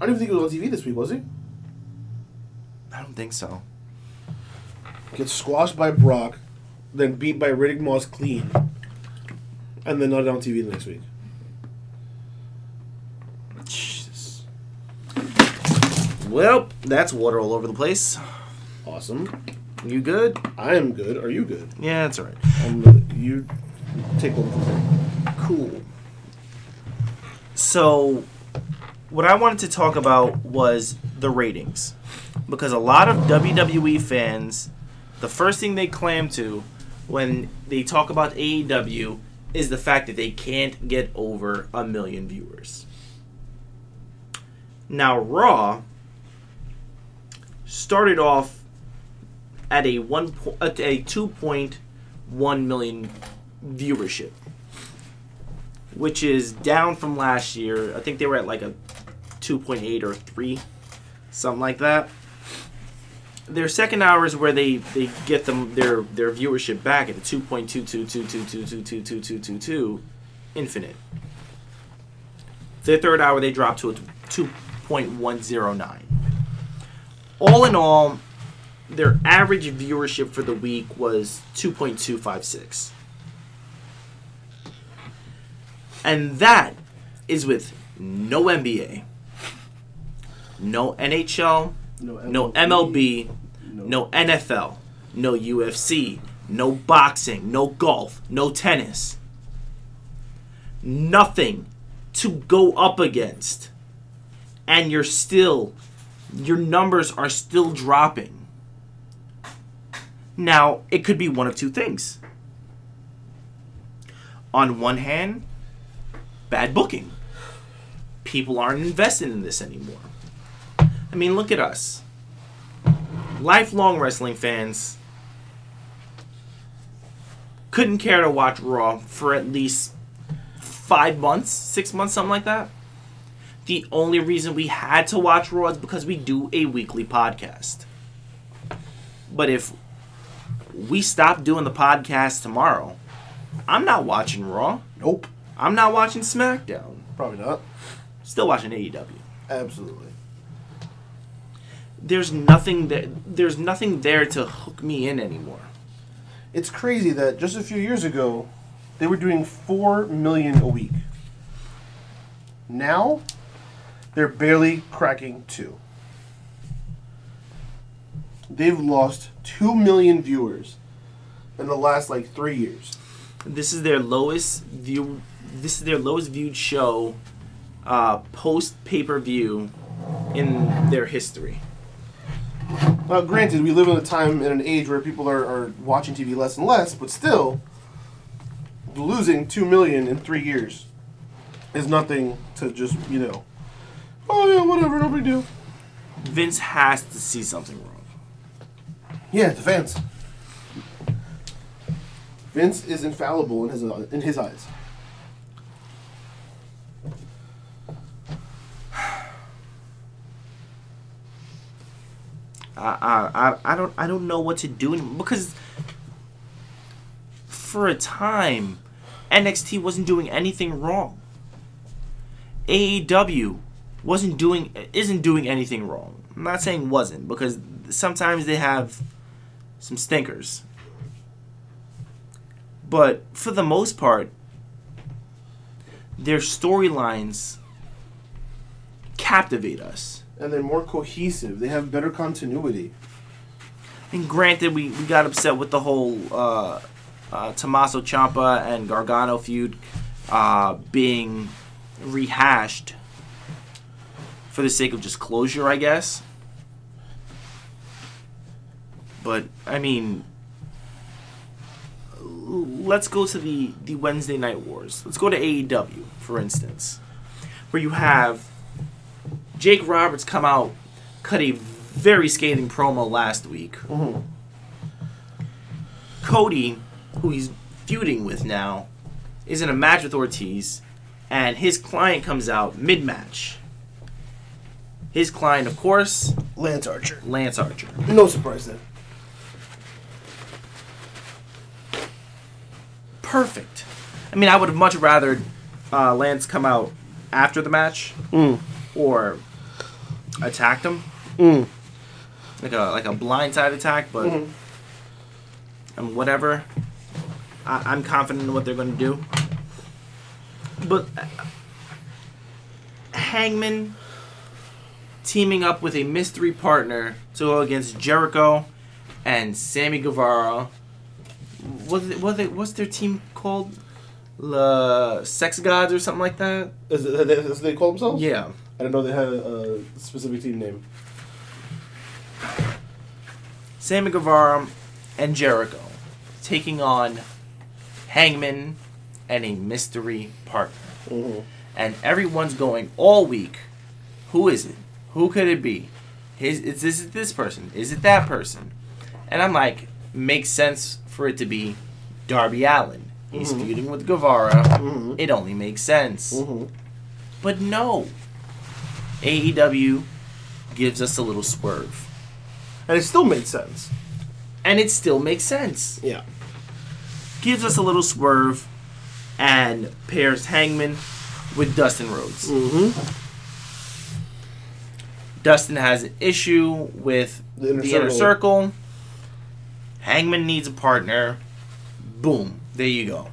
I don't even think he was on TV this week, was he? I don't think so. Gets squashed by Brock, then beat by Riddick Moss clean, and then not on TV the next week. Jesus. Well, that's water all over the place. Awesome. You good? I am good. Are you good? Yeah, that's alright. Um, you take one. Cool. So, what I wanted to talk about was the ratings. Because a lot of WWE fans, the first thing they clam to when they talk about AEW is the fact that they can't get over a million viewers. Now, Raw started off at a one po- at a two point one million viewership, which is down from last year. I think they were at like a two point eight or three, something like that their second hour is where they they get them their their viewership back at the 2.22222222222 infinite. Their third hour they drop to a 2.109. All in all, their average viewership for the week was 2.256. And that is with no NBA, no NHL, no MLB, no NFL, no UFC, no boxing, no golf, no tennis. Nothing to go up against. And you're still, your numbers are still dropping. Now, it could be one of two things. On one hand, bad booking. People aren't invested in this anymore. I mean, look at us. Lifelong wrestling fans couldn't care to watch Raw for at least five months, six months, something like that. The only reason we had to watch Raw is because we do a weekly podcast. But if we stop doing the podcast tomorrow, I'm not watching Raw. Nope. I'm not watching SmackDown. Probably not. Still watching AEW. Absolutely. There's nothing that there's nothing there to hook me in anymore. It's crazy that just a few years ago, they were doing four million a week. Now, they're barely cracking two. They've lost two million viewers in the last like three years. This is their lowest view. This is their lowest viewed show, uh, post pay per view, in their history. Now, granted, we live in a time in an age where people are, are watching TV less and less, but still, losing two million in three years is nothing to just you know. Oh yeah, whatever, no big deal. Vince has to see something wrong. Yeah, the fans. Vince is infallible in his in his eyes. I, I, I- don't I don't know what to do anymore because for a time NXT wasn't doing anything wrong. AEW wasn't doing isn't doing anything wrong. I'm not saying wasn't because sometimes they have some stinkers. But for the most part their storylines captivate us. And they're more cohesive. They have better continuity. And granted, we, we got upset with the whole uh, uh, Tommaso Ciampa and Gargano feud uh, being rehashed for the sake of just closure, I guess. But I mean, let's go to the the Wednesday Night Wars. Let's go to AEW, for instance, where you have Jake Roberts come out, cut a very scathing promo last week. Cody, who he's feuding with now, is in a match with Ortiz, and his client comes out mid match. His client, of course, Lance Archer. Lance Archer. No surprise there. Perfect. I mean, I would have much rather uh, Lance come out after the match Mm. Or attacked him Mm. like a like a blindside attack, but Mhm. and whatever. I, I'm confident in what they're going to do. But uh, Hangman teaming up with a mystery partner to go against Jericho and Sammy Guevara. What what they, what's their team called? The Sex Gods or something like that. Is it, is what they call themselves? Yeah. I didn't know they had a, a specific team name. Sammy Guevara and Jericho taking on Hangman and a mystery partner. Mm-hmm. And everyone's going all week. Who is it? Who could it be? His, is this this person? Is it that person? And I'm like, makes sense for it to be Darby Allin. He's Mhm. feuding with Guevara. Mhm. It only makes sense. Mm-hmm. But no. AEW gives us a little swerve. And it still made sense. And it still makes sense. Yeah. Gives us a little swerve and pairs Hangman with Dustin Rhodes. Mm-hmm. Dustin has an issue with The inner the inner circle. circle. Hangman needs a partner. Boom. There you go.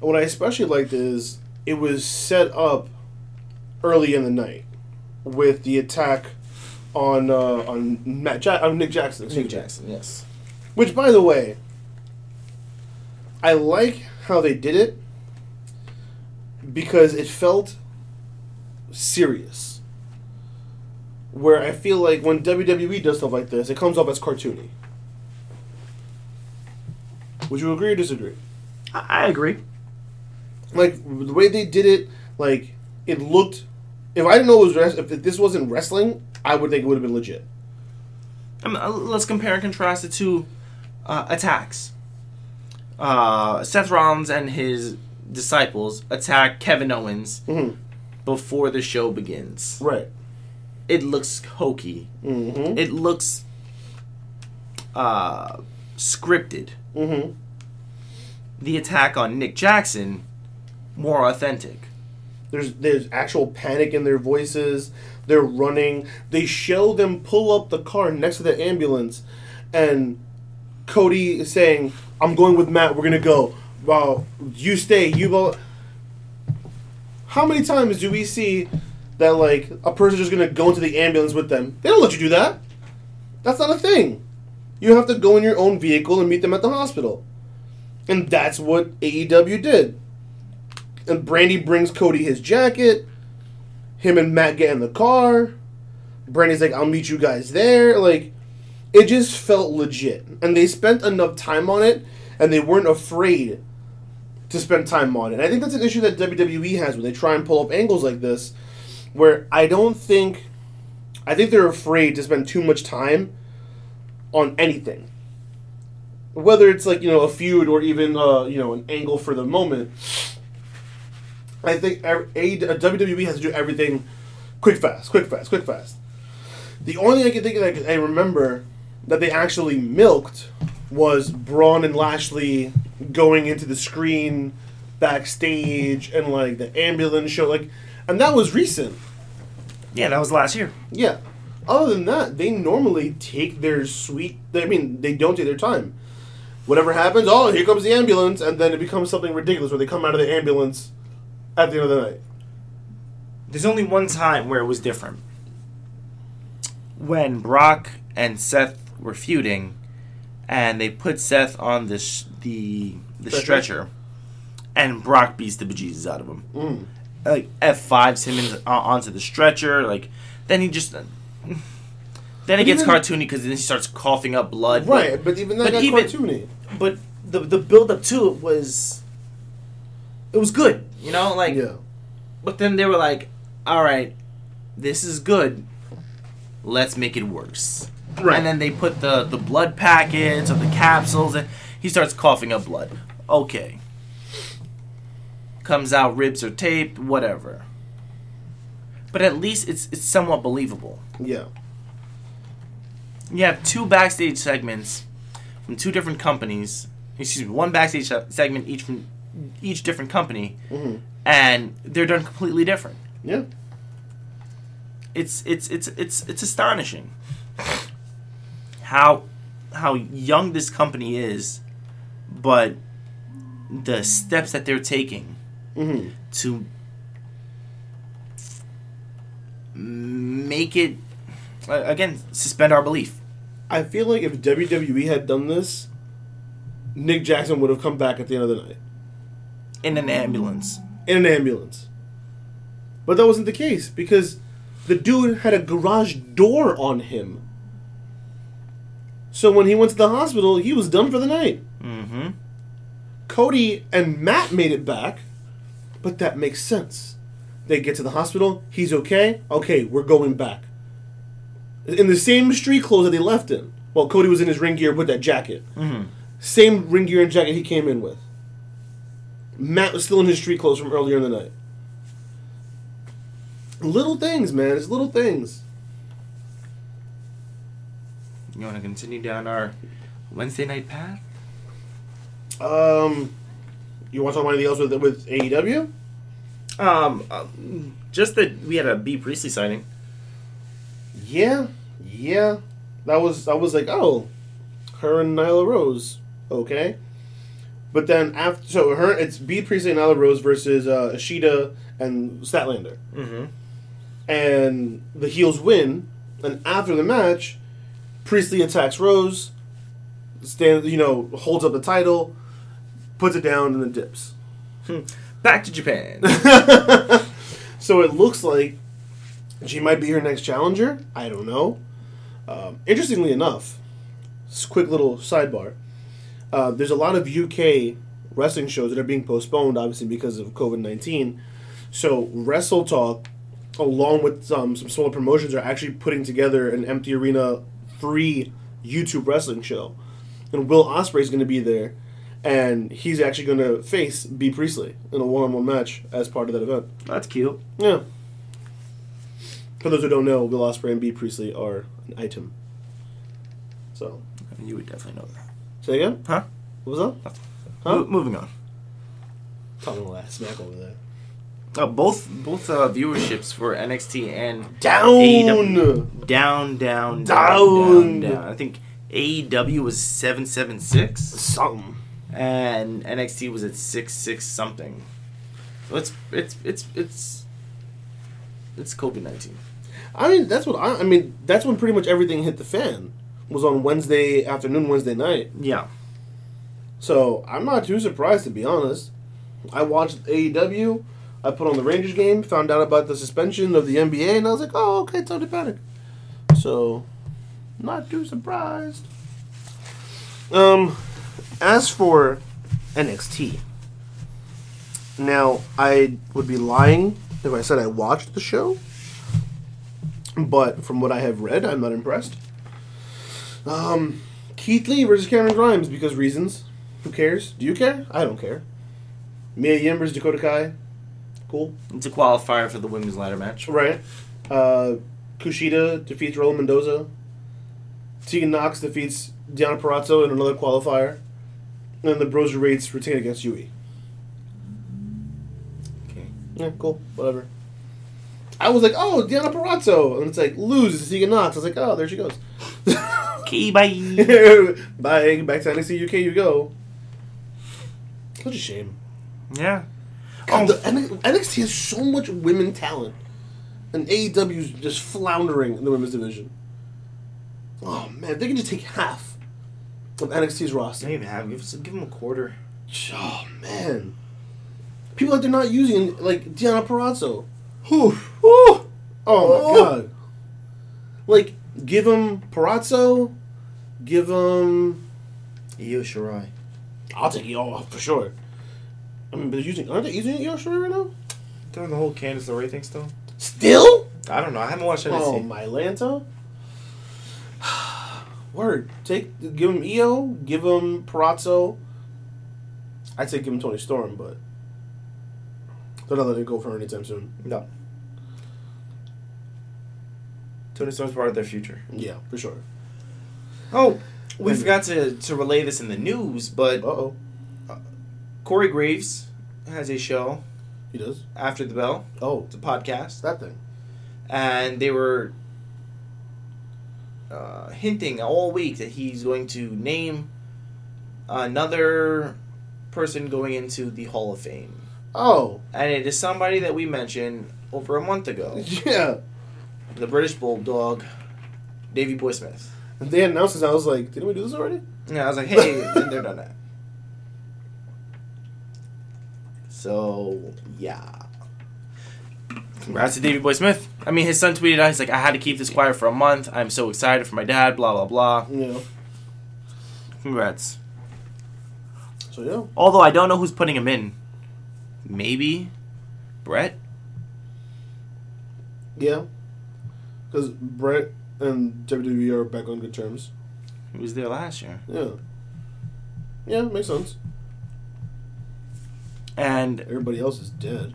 What I especially liked is it was set up early in the night with the attack on uh, on Matt ja- on Nick Jackson. Nick me. Jackson, yes. Which, by the way, I like how they did it because it felt serious. Where I feel like when WWE does stuff like this, it comes off as cartoony. Would you agree or disagree? I, I agree. Like the way they did it, like it looked. If I didn't know it was if this wasn't wrestling, I would think it would have been legit. I mean, uh, let's compare and contrast the two uh, attacks. Uh, Seth Rollins and his disciples attack Kevin Owens Mm-hmm. before the show begins. Right. It looks hokey. Mm-hmm. It looks uh, scripted. mm-hmm. The attack on Nick Jackson more authentic. There's there's actual panic in their voices. They're running. They show them pull up the car next to the ambulance, and Cody is saying, "I'm going with Matt. We're gonna go. Well, you stay. You go." How many times do we see that like a person is just gonna go into the ambulance with them? They don't let you do that. That's not a thing. You have to go in your own vehicle and meet them at the hospital, and that's what AEW did and Brandi brings Cody his jacket. Him and Matt get in the car. Brandi's like, "I'll meet you guys there." Like, it just felt legit, and they spent enough time on it, and they weren't afraid to spend time on it. I think that's an issue that WWE has when they try and pull up angles like this, where I don't think, I think they're afraid to spend too much time on anything. Whether it's like you know a feud or even uh, you know an angle for the moment, I think A- uh, WWE has to do everything quick, fast, quick, fast, quick, fast. The only thing I can think of that I remember that they actually milked was Braun and Lashley going into the screen backstage and like the ambulance show, like, and that was recent. Yeah, that was last year. Yeah. Other than that, they normally take their sweet. I mean, they don't take their time. Whatever happens, oh, here comes the ambulance, and then it becomes something ridiculous where they come out of the ambulance at the end of the night. There's only one time where it was different. When Brock and Seth were feuding, and they put Seth on the sh- the the Stretcher. and Brock beats the bejesus out of him. Mm. Like F fives him in, uh, onto the stretcher. Like then he just then it But gets even- cartoony because then he starts coughing up blood. but- Right, but even that but got even- cartoony. but the the build up to it was it was good. You know, like Yeah. But then they were like, all right, this is good. Let's make it worse. Right. And then they put the, the blood packets or the capsules, and he starts coughing up blood. Okay. Comes out, ribs are taped, whatever. But at least it's it's somewhat believable. Yeah. You have two backstage segments from two different companies. Excuse me, one backstage segment each from each different company, hmm and they're done completely different. Yeah. it's it's it's it's it's astonishing how how young this company is, but the steps that they're taking hmm to make it again suspend our belief. I feel like if WWE had done this, Nick Jackson would have come back at the end of the night In an ambulance, in an ambulance. But that wasn't the case because the dude had a garage door on him. So when he went to the hospital, he was done for the night. mm-hmm. Cody and Matt made it back, but that makes sense. They get to the hospital, he's okay. Okay, we're going back. In the same street clothes that they left in. Well, Cody was in his ring gear with that jacket. Mm-hmm. Same ring gear and jacket he came in with. Matt was still in his street clothes from earlier in the night. Little things, man. It's little things. You want to continue down our Wednesday night path? Um, you want to talk about anything else with with AEW? Um, um, just that we had a Bea Priestley signing. Yeah, yeah. That was I was like, oh, her and Nyla Rose, okay. But then after, so her it's Bea Priestley and Nyla Rose versus uh, Ashita and Statlander, Mm-hmm. and the heels win. And after the match, Priestley attacks Rose, stand you know holds up the title, puts it down, and then dips. Back to Japan. so it looks like she might be her next challenger. I don't know. Um, interestingly enough, quick little sidebar. Uh, there's a lot of UK wrestling shows that are being postponed, obviously because of COVID nineteen. So Wrestle Talk, along with um, some smaller promotions, are actually putting together an empty arena free YouTube wrestling show, and Will Ospreay is going to be there, and he's actually going to face Bea Priestley in a one-on-one match as part of that event. That's cute. Yeah. For those who don't know, Will Ospreay and Bea Priestley are an item. So, You would definitely know that. Say again. Huh? What was that? Huh? Mo- moving on. Talking all that smack over there. Uh, both both uh, viewerships for NXT and Down. AEW. down, down, down, Down. down, down. I think AEW was seven seven six, Something. and NXT was at six six something. So it's it's it's it's it's COVID nineteen. I mean, that's what I. I mean, that's when pretty much everything hit the fan. Was on Wednesday afternoon, Wednesday night. Yeah. So I'm not too surprised to be honest. I watched AEW. I put on the Rangers game, found out about the suspension of the NBA, and I was like, "Oh, okay, Tony Panic." So, not too surprised. Um, as for NXT, now I would be lying if I said I watched the show, but from what I have read, I'm not impressed. Um, Keith Lee versus Cameron Grimes because reasons. Who cares? Do you care? I don't care. Mia Yim versus Dakota Kai. Cool. It's a qualifier for the women's ladder match. Right. Uh, Kushida defeats Roland Mendoza. Tegan Knox defeats Deonna Purrazzo in another qualifier. And then the Broserweights retain against Yui. Okay. Yeah, cool. Whatever. I was like, oh, Deonna Purrazzo. And it's like, loses to Tegan Knox. I was like, oh, there she goes. Okay, bye. Bye. Back to NXT UK you go. Such a shame. yeah. Oh. the NXT has so much women talent, and AEW's just floundering in the women's division. Oh man, they can just take half of NXT's roster. Don't even have. Give, give him a quarter. Oh man, people that they're not using like Deonna Purrazzo. Whew. Oh my Oh. god! Like, give them Purrazzo, give him. Io Shirai. I'll take Io for sure. I mean, but they're using aren't they using Io Shirai right now? Doing the whole Candice LeRae thing still. Still? I don't know. I haven't watched NXT. Oh my Lanta. Word. Take give him Io, give him Purrazzo. I'd say give him Toni Storm, but they're not letting it go for her anytime soon. No. Toni Storm's part of their future. Yeah, for sure. Oh, we And- forgot to, to relay this in the news, but Uh oh. Corey Graves has a show He does? after the bell. Oh, It's a podcast, that thing. and they were uh, hinting all week that he's going to name another person going into the Hall of Fame, Oh, and it is somebody that we mentioned over a month ago, yeah. the British Bulldog, Davey Boy Smith. And they announced this, I was like, didn't we do this already? Yeah, I was like, hey, and they're done that. So yeah. Congrats to Davey Boy Smith. I mean, his son tweeted out, he's like, I had to keep this quiet for a month. I'm so excited for my dad, blah, blah, blah. Yeah. Congrats. So, yeah. Although I don't know who's putting him in. Maybe Brett? Yeah. Because Brett and WWE are back on good terms. He was there last year. Yeah. Yeah, makes sense. And Everybody else is dead.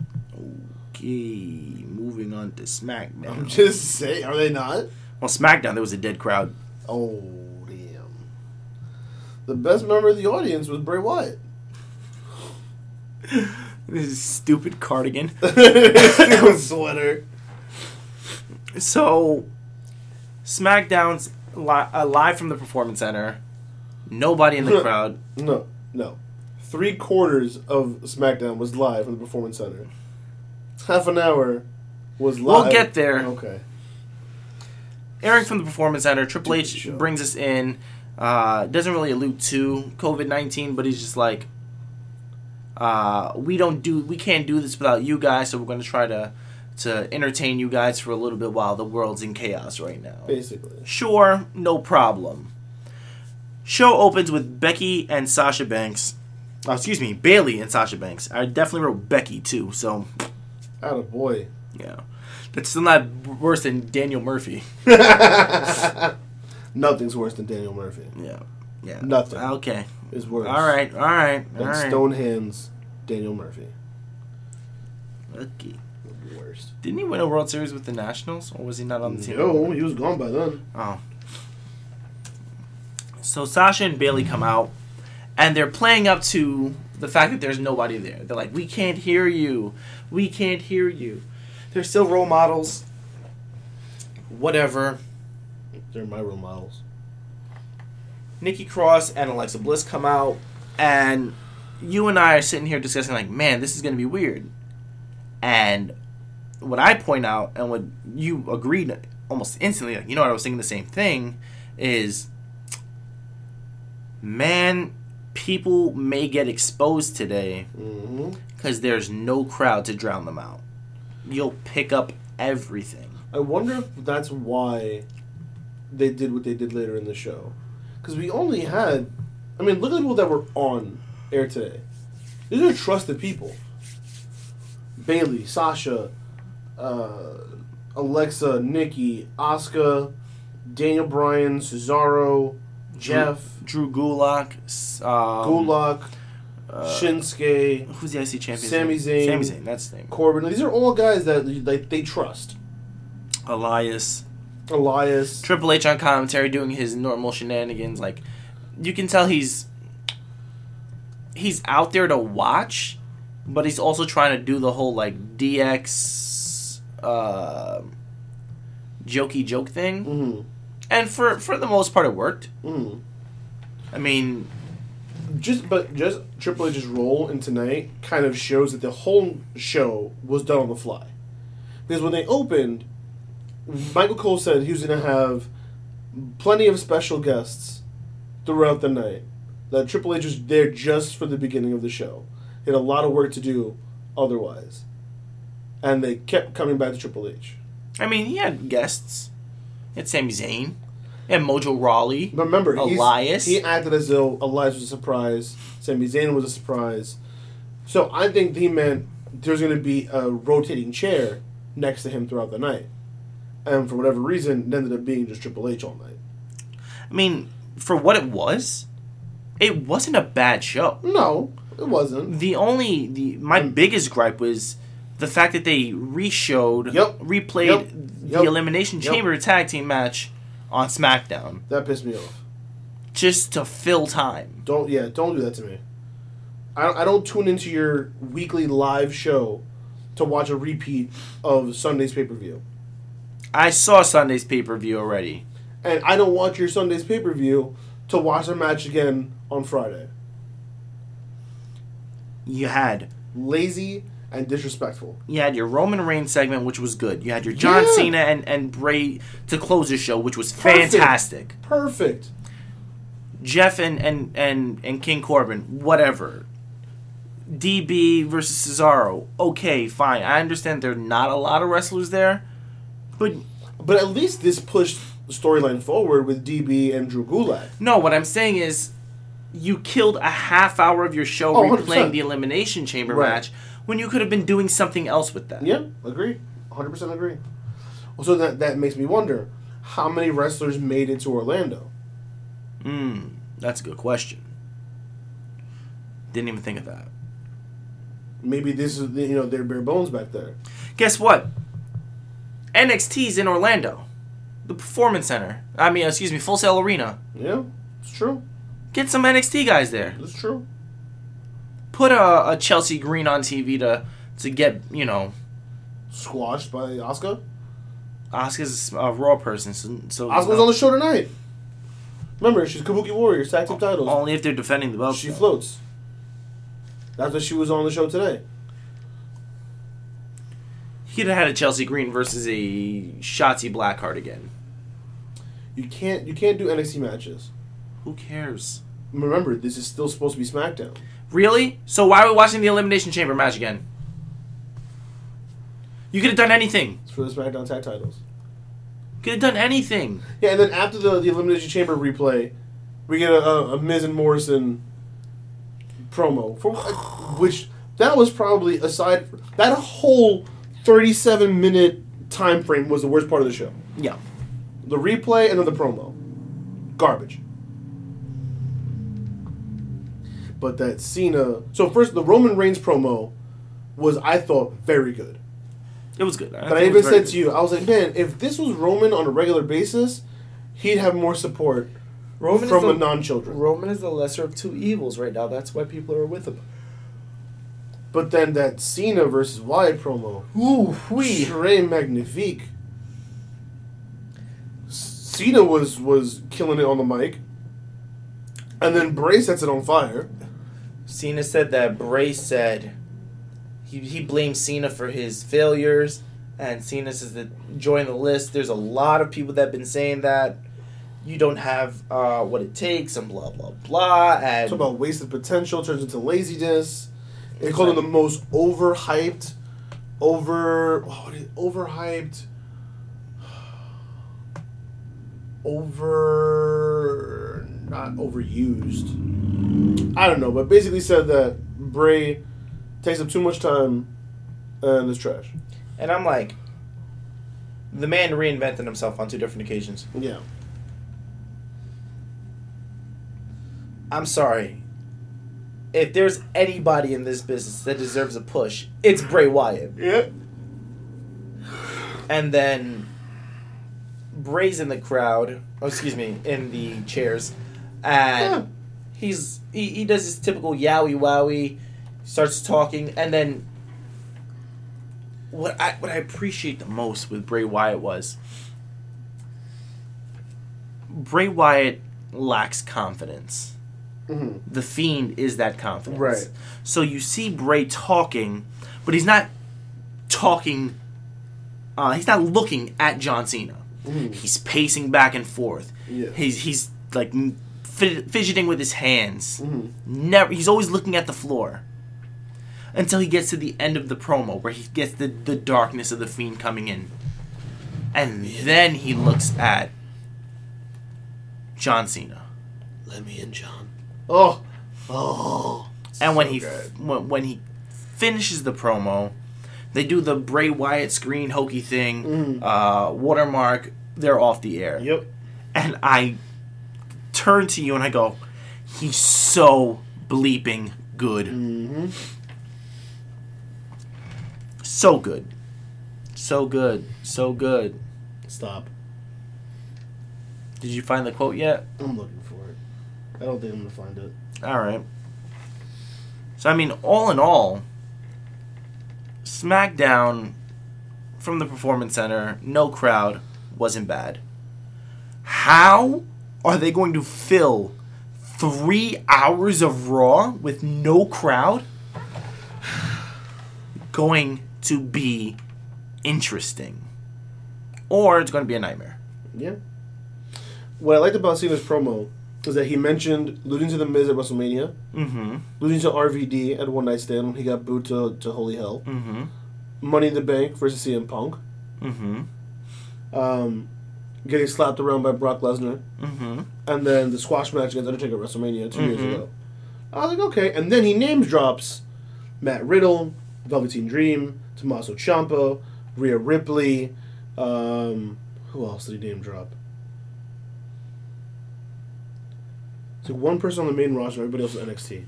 okay, moving on to SmackDown. I'm just saying, are they not? well, SmackDown there was a dead crowd. Oh, damn. The best member of the audience was Bray Wyatt. This stupid cardigan. Stupid sweater. So, SmackDown's li- uh, live from the Performance Center. Nobody in the crowd. No, no. Three quarters of SmackDown was live from the Performance Center. Half an hour was live. We'll get there. Okay. Airing from the Performance Center, Triple H brings us in. Uh, doesn't really allude to COVID nineteen, but he's just like, uh, we don't do, we can't do this without you guys, so we're going to try to to entertain you guys for a little bit while the world's in chaos right now. Basically. Sure, no problem. Show opens with Becky and Sasha Banks. Oh, excuse me, Bayley and Sasha Banks. I definitely wrote Becky too, so Out of boy. yeah. That's still not worse than Daniel Murphy. Nothing's worse than Daniel Murphy. Yeah. Yeah. Nothing. Okay. Is worse. All right. All right. All Than right. Stone Hands Daniel Murphy. Okay. The worst. Didn't he win a World Series with the Nationals, or was he not on the team? No, he was gone by then. Oh. So Sasha and Bayley come out, and they're playing up to the fact that there's nobody there. They're like, "We can't hear you. We can't hear you." They're still role models. Whatever. They're my role models. Nikki Cross and Alexa Bliss come out, and you and I are sitting here discussing, like, man, this is going to be weird. And what I point out, and what you agreed almost instantly, like, you know what, I was thinking the same thing, is, man, people may get exposed today mm-hmm. because there's no crowd to drown them out. You'll pick up everything. I wonder if that's why they did what they did later in the show. Because we only had, I mean, look at the people that were on air today. These are trusted people. Bayley, Sasha, uh, Alexa, Nikki, Asuka, Daniel Bryan, Cesaro, Jeff, Drew Gulak, s- um, Gulak, uh, Shinsuke, Who's the IC champion? Sami Zayn. Sami Zayn, that's his name. Corbin. These are all guys that like they trust. Elias. Elias. Triple H on commentary doing his normal shenanigans. Like, you can tell he's he's out there to watch, but he's also trying to do the whole like DX uh, jokey joke thing. hmm And for for the most part, it worked. hmm I mean, just but just Triple H's role in tonight kind of shows that the whole show was done on the fly. Because when they opened, Michael Cole said he was going to have plenty of special guests throughout the night. That Triple H was there just for the beginning of the show. He had a lot of work to do otherwise. And they kept coming back to Triple H. I mean, he had guests. He had Sami Zayn. He had Mojo Rawley. But remember, Elias. he acted as though Elias was a surprise. Sami Zayn was a surprise. So I think he meant there's going to be a rotating chair next to him throughout the night. And for whatever reason, it ended up being just Triple H all night. I mean, for what it was, it wasn't a bad show. No, it wasn't. The only the my mm. biggest gripe was the fact that they re-showed, Yep. replayed Yep. the Yep. Elimination. Chamber tag team match on SmackDown That pissed me off. just to fill time. Don't yeah, don't do that to me. I don't, I don't tune into your weekly live show to watch a repeat of Sunday's pay per view, I saw Sunday's pay per view already. and I don't watch your Sunday's pay per view to watch a match again on Friday. You had Lazy and disrespectful. you had your Roman Reigns segment, which was good. You had your John Yeah. Cena and and Bray to close the show, which was Perfect. fantastic. Perfect. Jeff and, and, and, and King Corbin, whatever. DB versus Cesaro, okay, fine. I understand there are not a lot of wrestlers there, but But at least this pushed the storyline forward with DB and Drew Gulak. no, what I'm saying is you killed a half hour of your show Oh, replaying 100%. the Elimination Chamber Right. match when you could have been doing something else with that. Yeah, agree. 100% agree. Well, so that, that makes me wonder how many wrestlers made it to Orlando? Hmm, that's a good question. Didn't even think of that. Maybe this is you know their bare bones back there. Guess what? NXT's in Orlando, the Performance Center. I mean, excuse me, Full Sail Arena. Yeah, it's true. Get some NXT guys there. It's true. Put a, a Chelsea Green on TV to to get you know. Squashed by Asuka. Asuka's a Raw person, so, so Asuka's on the show tonight. Remember, she's Kabuki Warrior, tag team titles. only if they're defending the belt. She though. floats. That's what she was on the show today. He'd have had a Chelsea Green versus a Shotzi Blackheart again. You can't you can't do NXT matches. Who cares? Remember, this is still supposed to be SmackDown. Really? So why are we watching the Elimination Chamber match again? You could have done anything. It's for the SmackDown tag titles. Could have done anything. Yeah, and then after the, the Elimination Chamber replay, we get a, a, a Miz and Morrison promo for uh, which that was probably aside that whole thirty-seven minute time frame was the worst part of the show. Yeah. The replay and then the promo, garbage. But that Cena, so first the Roman Reigns promo was I thought very good. It was good. But I even was very said to you, I was like, man, if this was Roman on a regular basis, he'd have more support Roman from is the the, non-children. Roman is the lesser of two evils right now. That's why people are with him. But then that Cena versus Wyatt promo, Ooh, très magnifique. Cena was was killing it on the mic, and then Bray sets it on fire. Cena said that Bray said he, he blames Cena for his failures, and Cena says that join the list. There's a lot of people that have been saying that you don't have uh, what it takes, and blah blah blah. And Talk about wasted potential turns into laziness. They called him the most overhyped, over oh, what is overhyped, over not overused. I don't know, but basically said that Bray takes up too much time and is trash. and I'm like, the man reinvented himself on two different occasions. Yeah, I'm sorry. If there's anybody in this business that deserves a push, it's Bray Wyatt. yeah. And then Bray's in the crowd. Oh, excuse me, in the chairs, and he's he, he does his typical yowie wowie, starts talking, and then what I what I appreciate the most with Bray Wyatt was Bray Wyatt lacks confidence. Mhm. The Fiend is that confidence. Right. So you see Bray talking, but he's not talking. Uh, he's not looking at John Cena. Mhm. He's pacing back and forth. Yeah. He's he's like fid- fidgeting with his hands. Mhm. Never. He's always looking at the floor. Until he gets to the end of the promo, where he gets the the darkness of the fiend coming in, and then he looks at John Cena. Let me in, John. Oh, oh. And when So he good. when, when he finishes the promo, they do the Bray Wyatt screen hokey thing, Mhm. uh, watermark. They're off the air, Yep. and I turn to you and I go, "He's so bleeping good, Mm-hmm. so good, so good, so good." Stop. Did you find the quote yet? I'm looking for it. I don't think I'm gonna find it. All right. So I mean, all in all, SmackDown from the Performance Center, no crowd, wasn't bad. How are they going to fill three hours of Raw with no crowd? Going to be interesting, or it's going to be a nightmare. Yeah. What I liked about Cena's promo was that he mentioned losing to the Miz at WrestleMania, Mm-hmm. losing to RVD at One Night Stand when he got booed to, to Holy Hell, Mm-hmm. Money in the Bank versus CM Punk, Mm-hmm. um, getting slapped around by Brock Lesnar, Mm-hmm. and then the squash match against Undertaker at WrestleMania 2 years Mhm. ago. I was like, okay. And then he names drops Matt Riddle, Velveteen Dream, Tommaso Ciampa, Rhea Ripley. Um, who else did he name drop? It's like one person on the main roster, everybody else is NXT.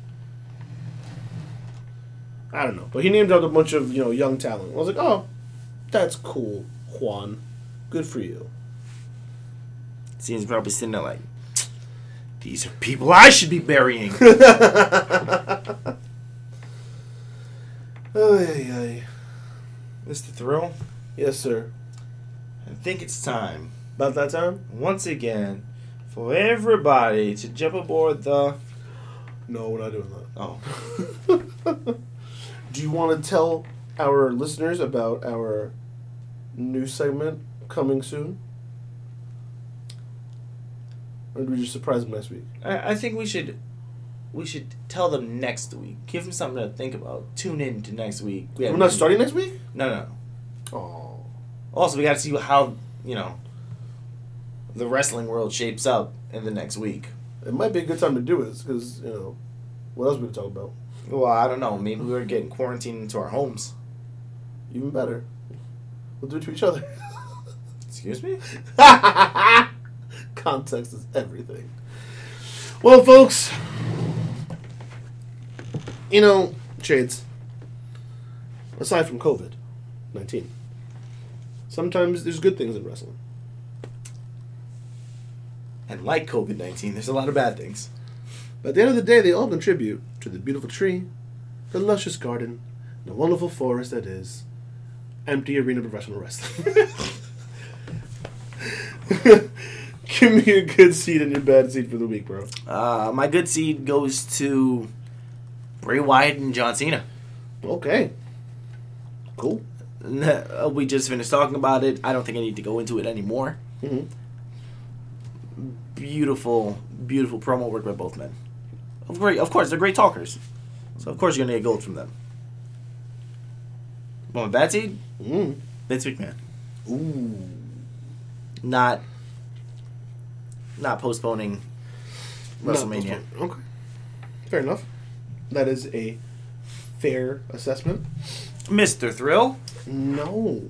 I don't know, but he named out a bunch of you know young talent. I was like, oh, that's cool, Juan. Good for you. Cena's probably sitting there like, these are people I should be burying. Ay, ay. Mr. Thrill, Yes, sir. I think it's time, About that time? once again, for everybody to jump aboard the. No, we're not doing that. Oh. Do you want to tell our listeners about our new segment coming soon? Or do we just surprise them next week? I, I think we should. We should tell them next week. Give them something to think about. Tune in to next week. We We're not starting next week? No, no. Oh. Also, we got to see how you know the wrestling world shapes up in the next week. It might be a good time to do it because, you know, what else we can talk about? Well, I don't know. Maybe we're getting quarantined into our homes. Even better. We'll do it to each other. Excuse me. Context is everything. Well, folks, you know, Shades, aside from COVID 19, sometimes there's good things in wrestling. And like COVID nineteen, there's a lot of bad things. But at the end of the day, they all contribute to the beautiful tree, the luscious garden, the wonderful forest that is empty arena professional wrestling. Give me your good seed and your bad seed for the week, bro. Uh, my good seed goes to Bray Wyatt and John Cena. Okay. Cool. We just finished talking about it. I don't think I need to go into it anymore. hmm Beautiful, beautiful promo work by both men. Of great, of course, they're great talkers. So of course you're gonna get gold from them. Want my bad seed? Mm. Vince McMahon. Ooh. Not, not postponing Not WrestleMania. postponed. Okay. Fair enough. That is a fair assessment. Mr. Thrill, No.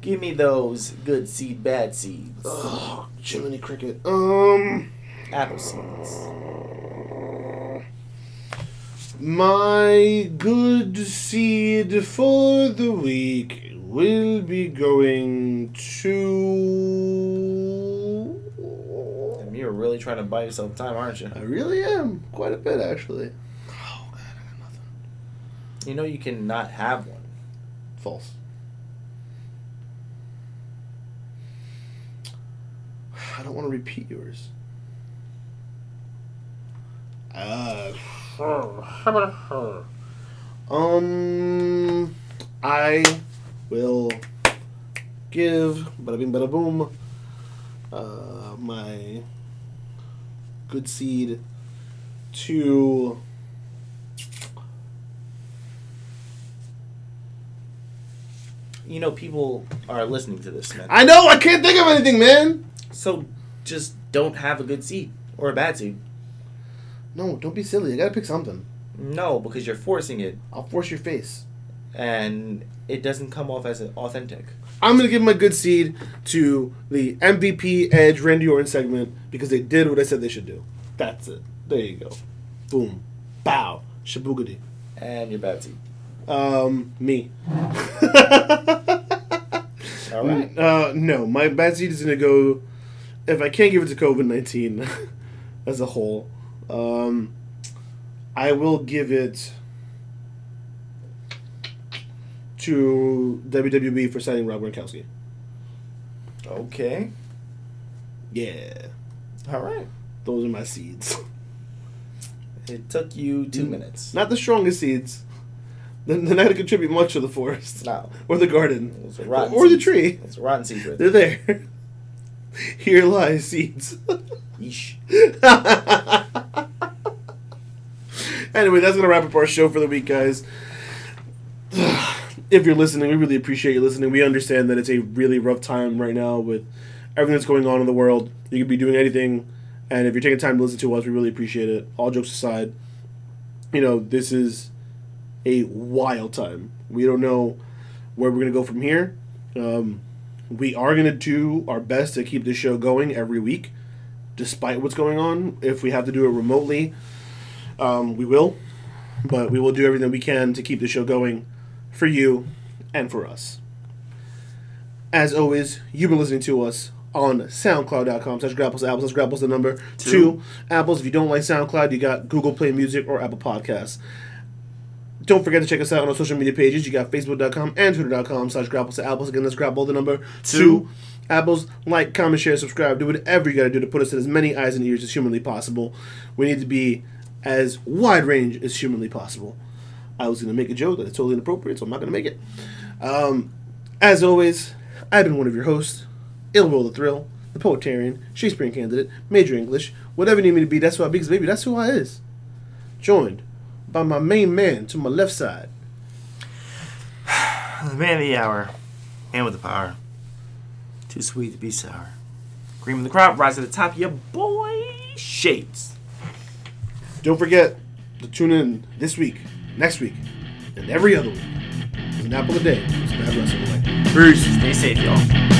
give me those good seed, bad seeds. Ugh, Jiminy Cricket. Um. Apple seeds. My good seed for the week will be going to. And you're really trying to buy yourself time, aren't you? I really am. Quite a bit, actually. Oh, God, I got nothing. You know you cannot have one. False. I don't want to repeat yours. Uh, um, I will give bada bing bada boom uh, my good seed to You know people are listening to this, man. I know I can't think of anything, man. So just don't have a good seed or a bad seed. No, don't be silly. I gotta pick something. No, because you're forcing it, I'll force your face. and it doesn't come off as authentic. I'm gonna give my good seed to the MVP Edge Randy Orton segment because they did what I said they should do. That's it. There you go. Boom. Bow. Shabugadi. And your bad seed. Um, me. All right. Uh, no, my bad seed is gonna go. If I can't give it to COVID nineteen as a whole, um, I will give it to WWE for signing Rob Gronkowski. Okay. Yeah, All right. those are my seeds. It took you two Mm. minutes. Not the strongest seeds. They're not gonna contribute much to the forest No. or the garden rotten or the tree. It's a rotten seeds right They're there. Here lies seeds. Yeesh. anyway, that's gonna wrap up our show for the week, guys. If you're listening, we really appreciate you listening. We understand that it's a really rough time right now with everything that's going on in the world. You could be doing anything, and if you're taking time to listen to us, we really appreciate it. All jokes aside, you know this is a wild time. We don't know where we're gonna go from here. Um, we are gonna do our best to keep this show going every week. despite what's going on. If we have to do it remotely, um, we will. But we will do everything we can to keep the show going for you and for us. As always, you've been listening to us on SoundCloud.com slash Grapples Apples. That's Grapples the number two. Two. Apples. If you don't like SoundCloud, you got Google Play Music or Apple Podcasts. Don't forget to check us out on our social media pages. You got Facebook.com and Twitter.com slash Grapples to Apples. Again, that's Grapple the number two. Two. Apples. Like, comment, share, subscribe. Do whatever you got to do to put us in as many eyes and ears as humanly possible. We need to be as wide range as humanly possible. I was going to make a joke that is totally inappropriate, so I'm not going to make it. Um, as always, I've been one of your hosts, Ill Will the Thrill, the Poetarian, Shakespearean candidate, Major English, whatever you need me to be, that's who I be, because baby, that's who I is. Joined by my main man to my left side. The man of the hour, and with the power. Too sweet to be sour. Cream of the crop, rise to the top. Your boy Shades. Don't forget to tune in this week, next week, and every other week. An apple a day. It's bad wrestling. Peace. Stay safe, y'all.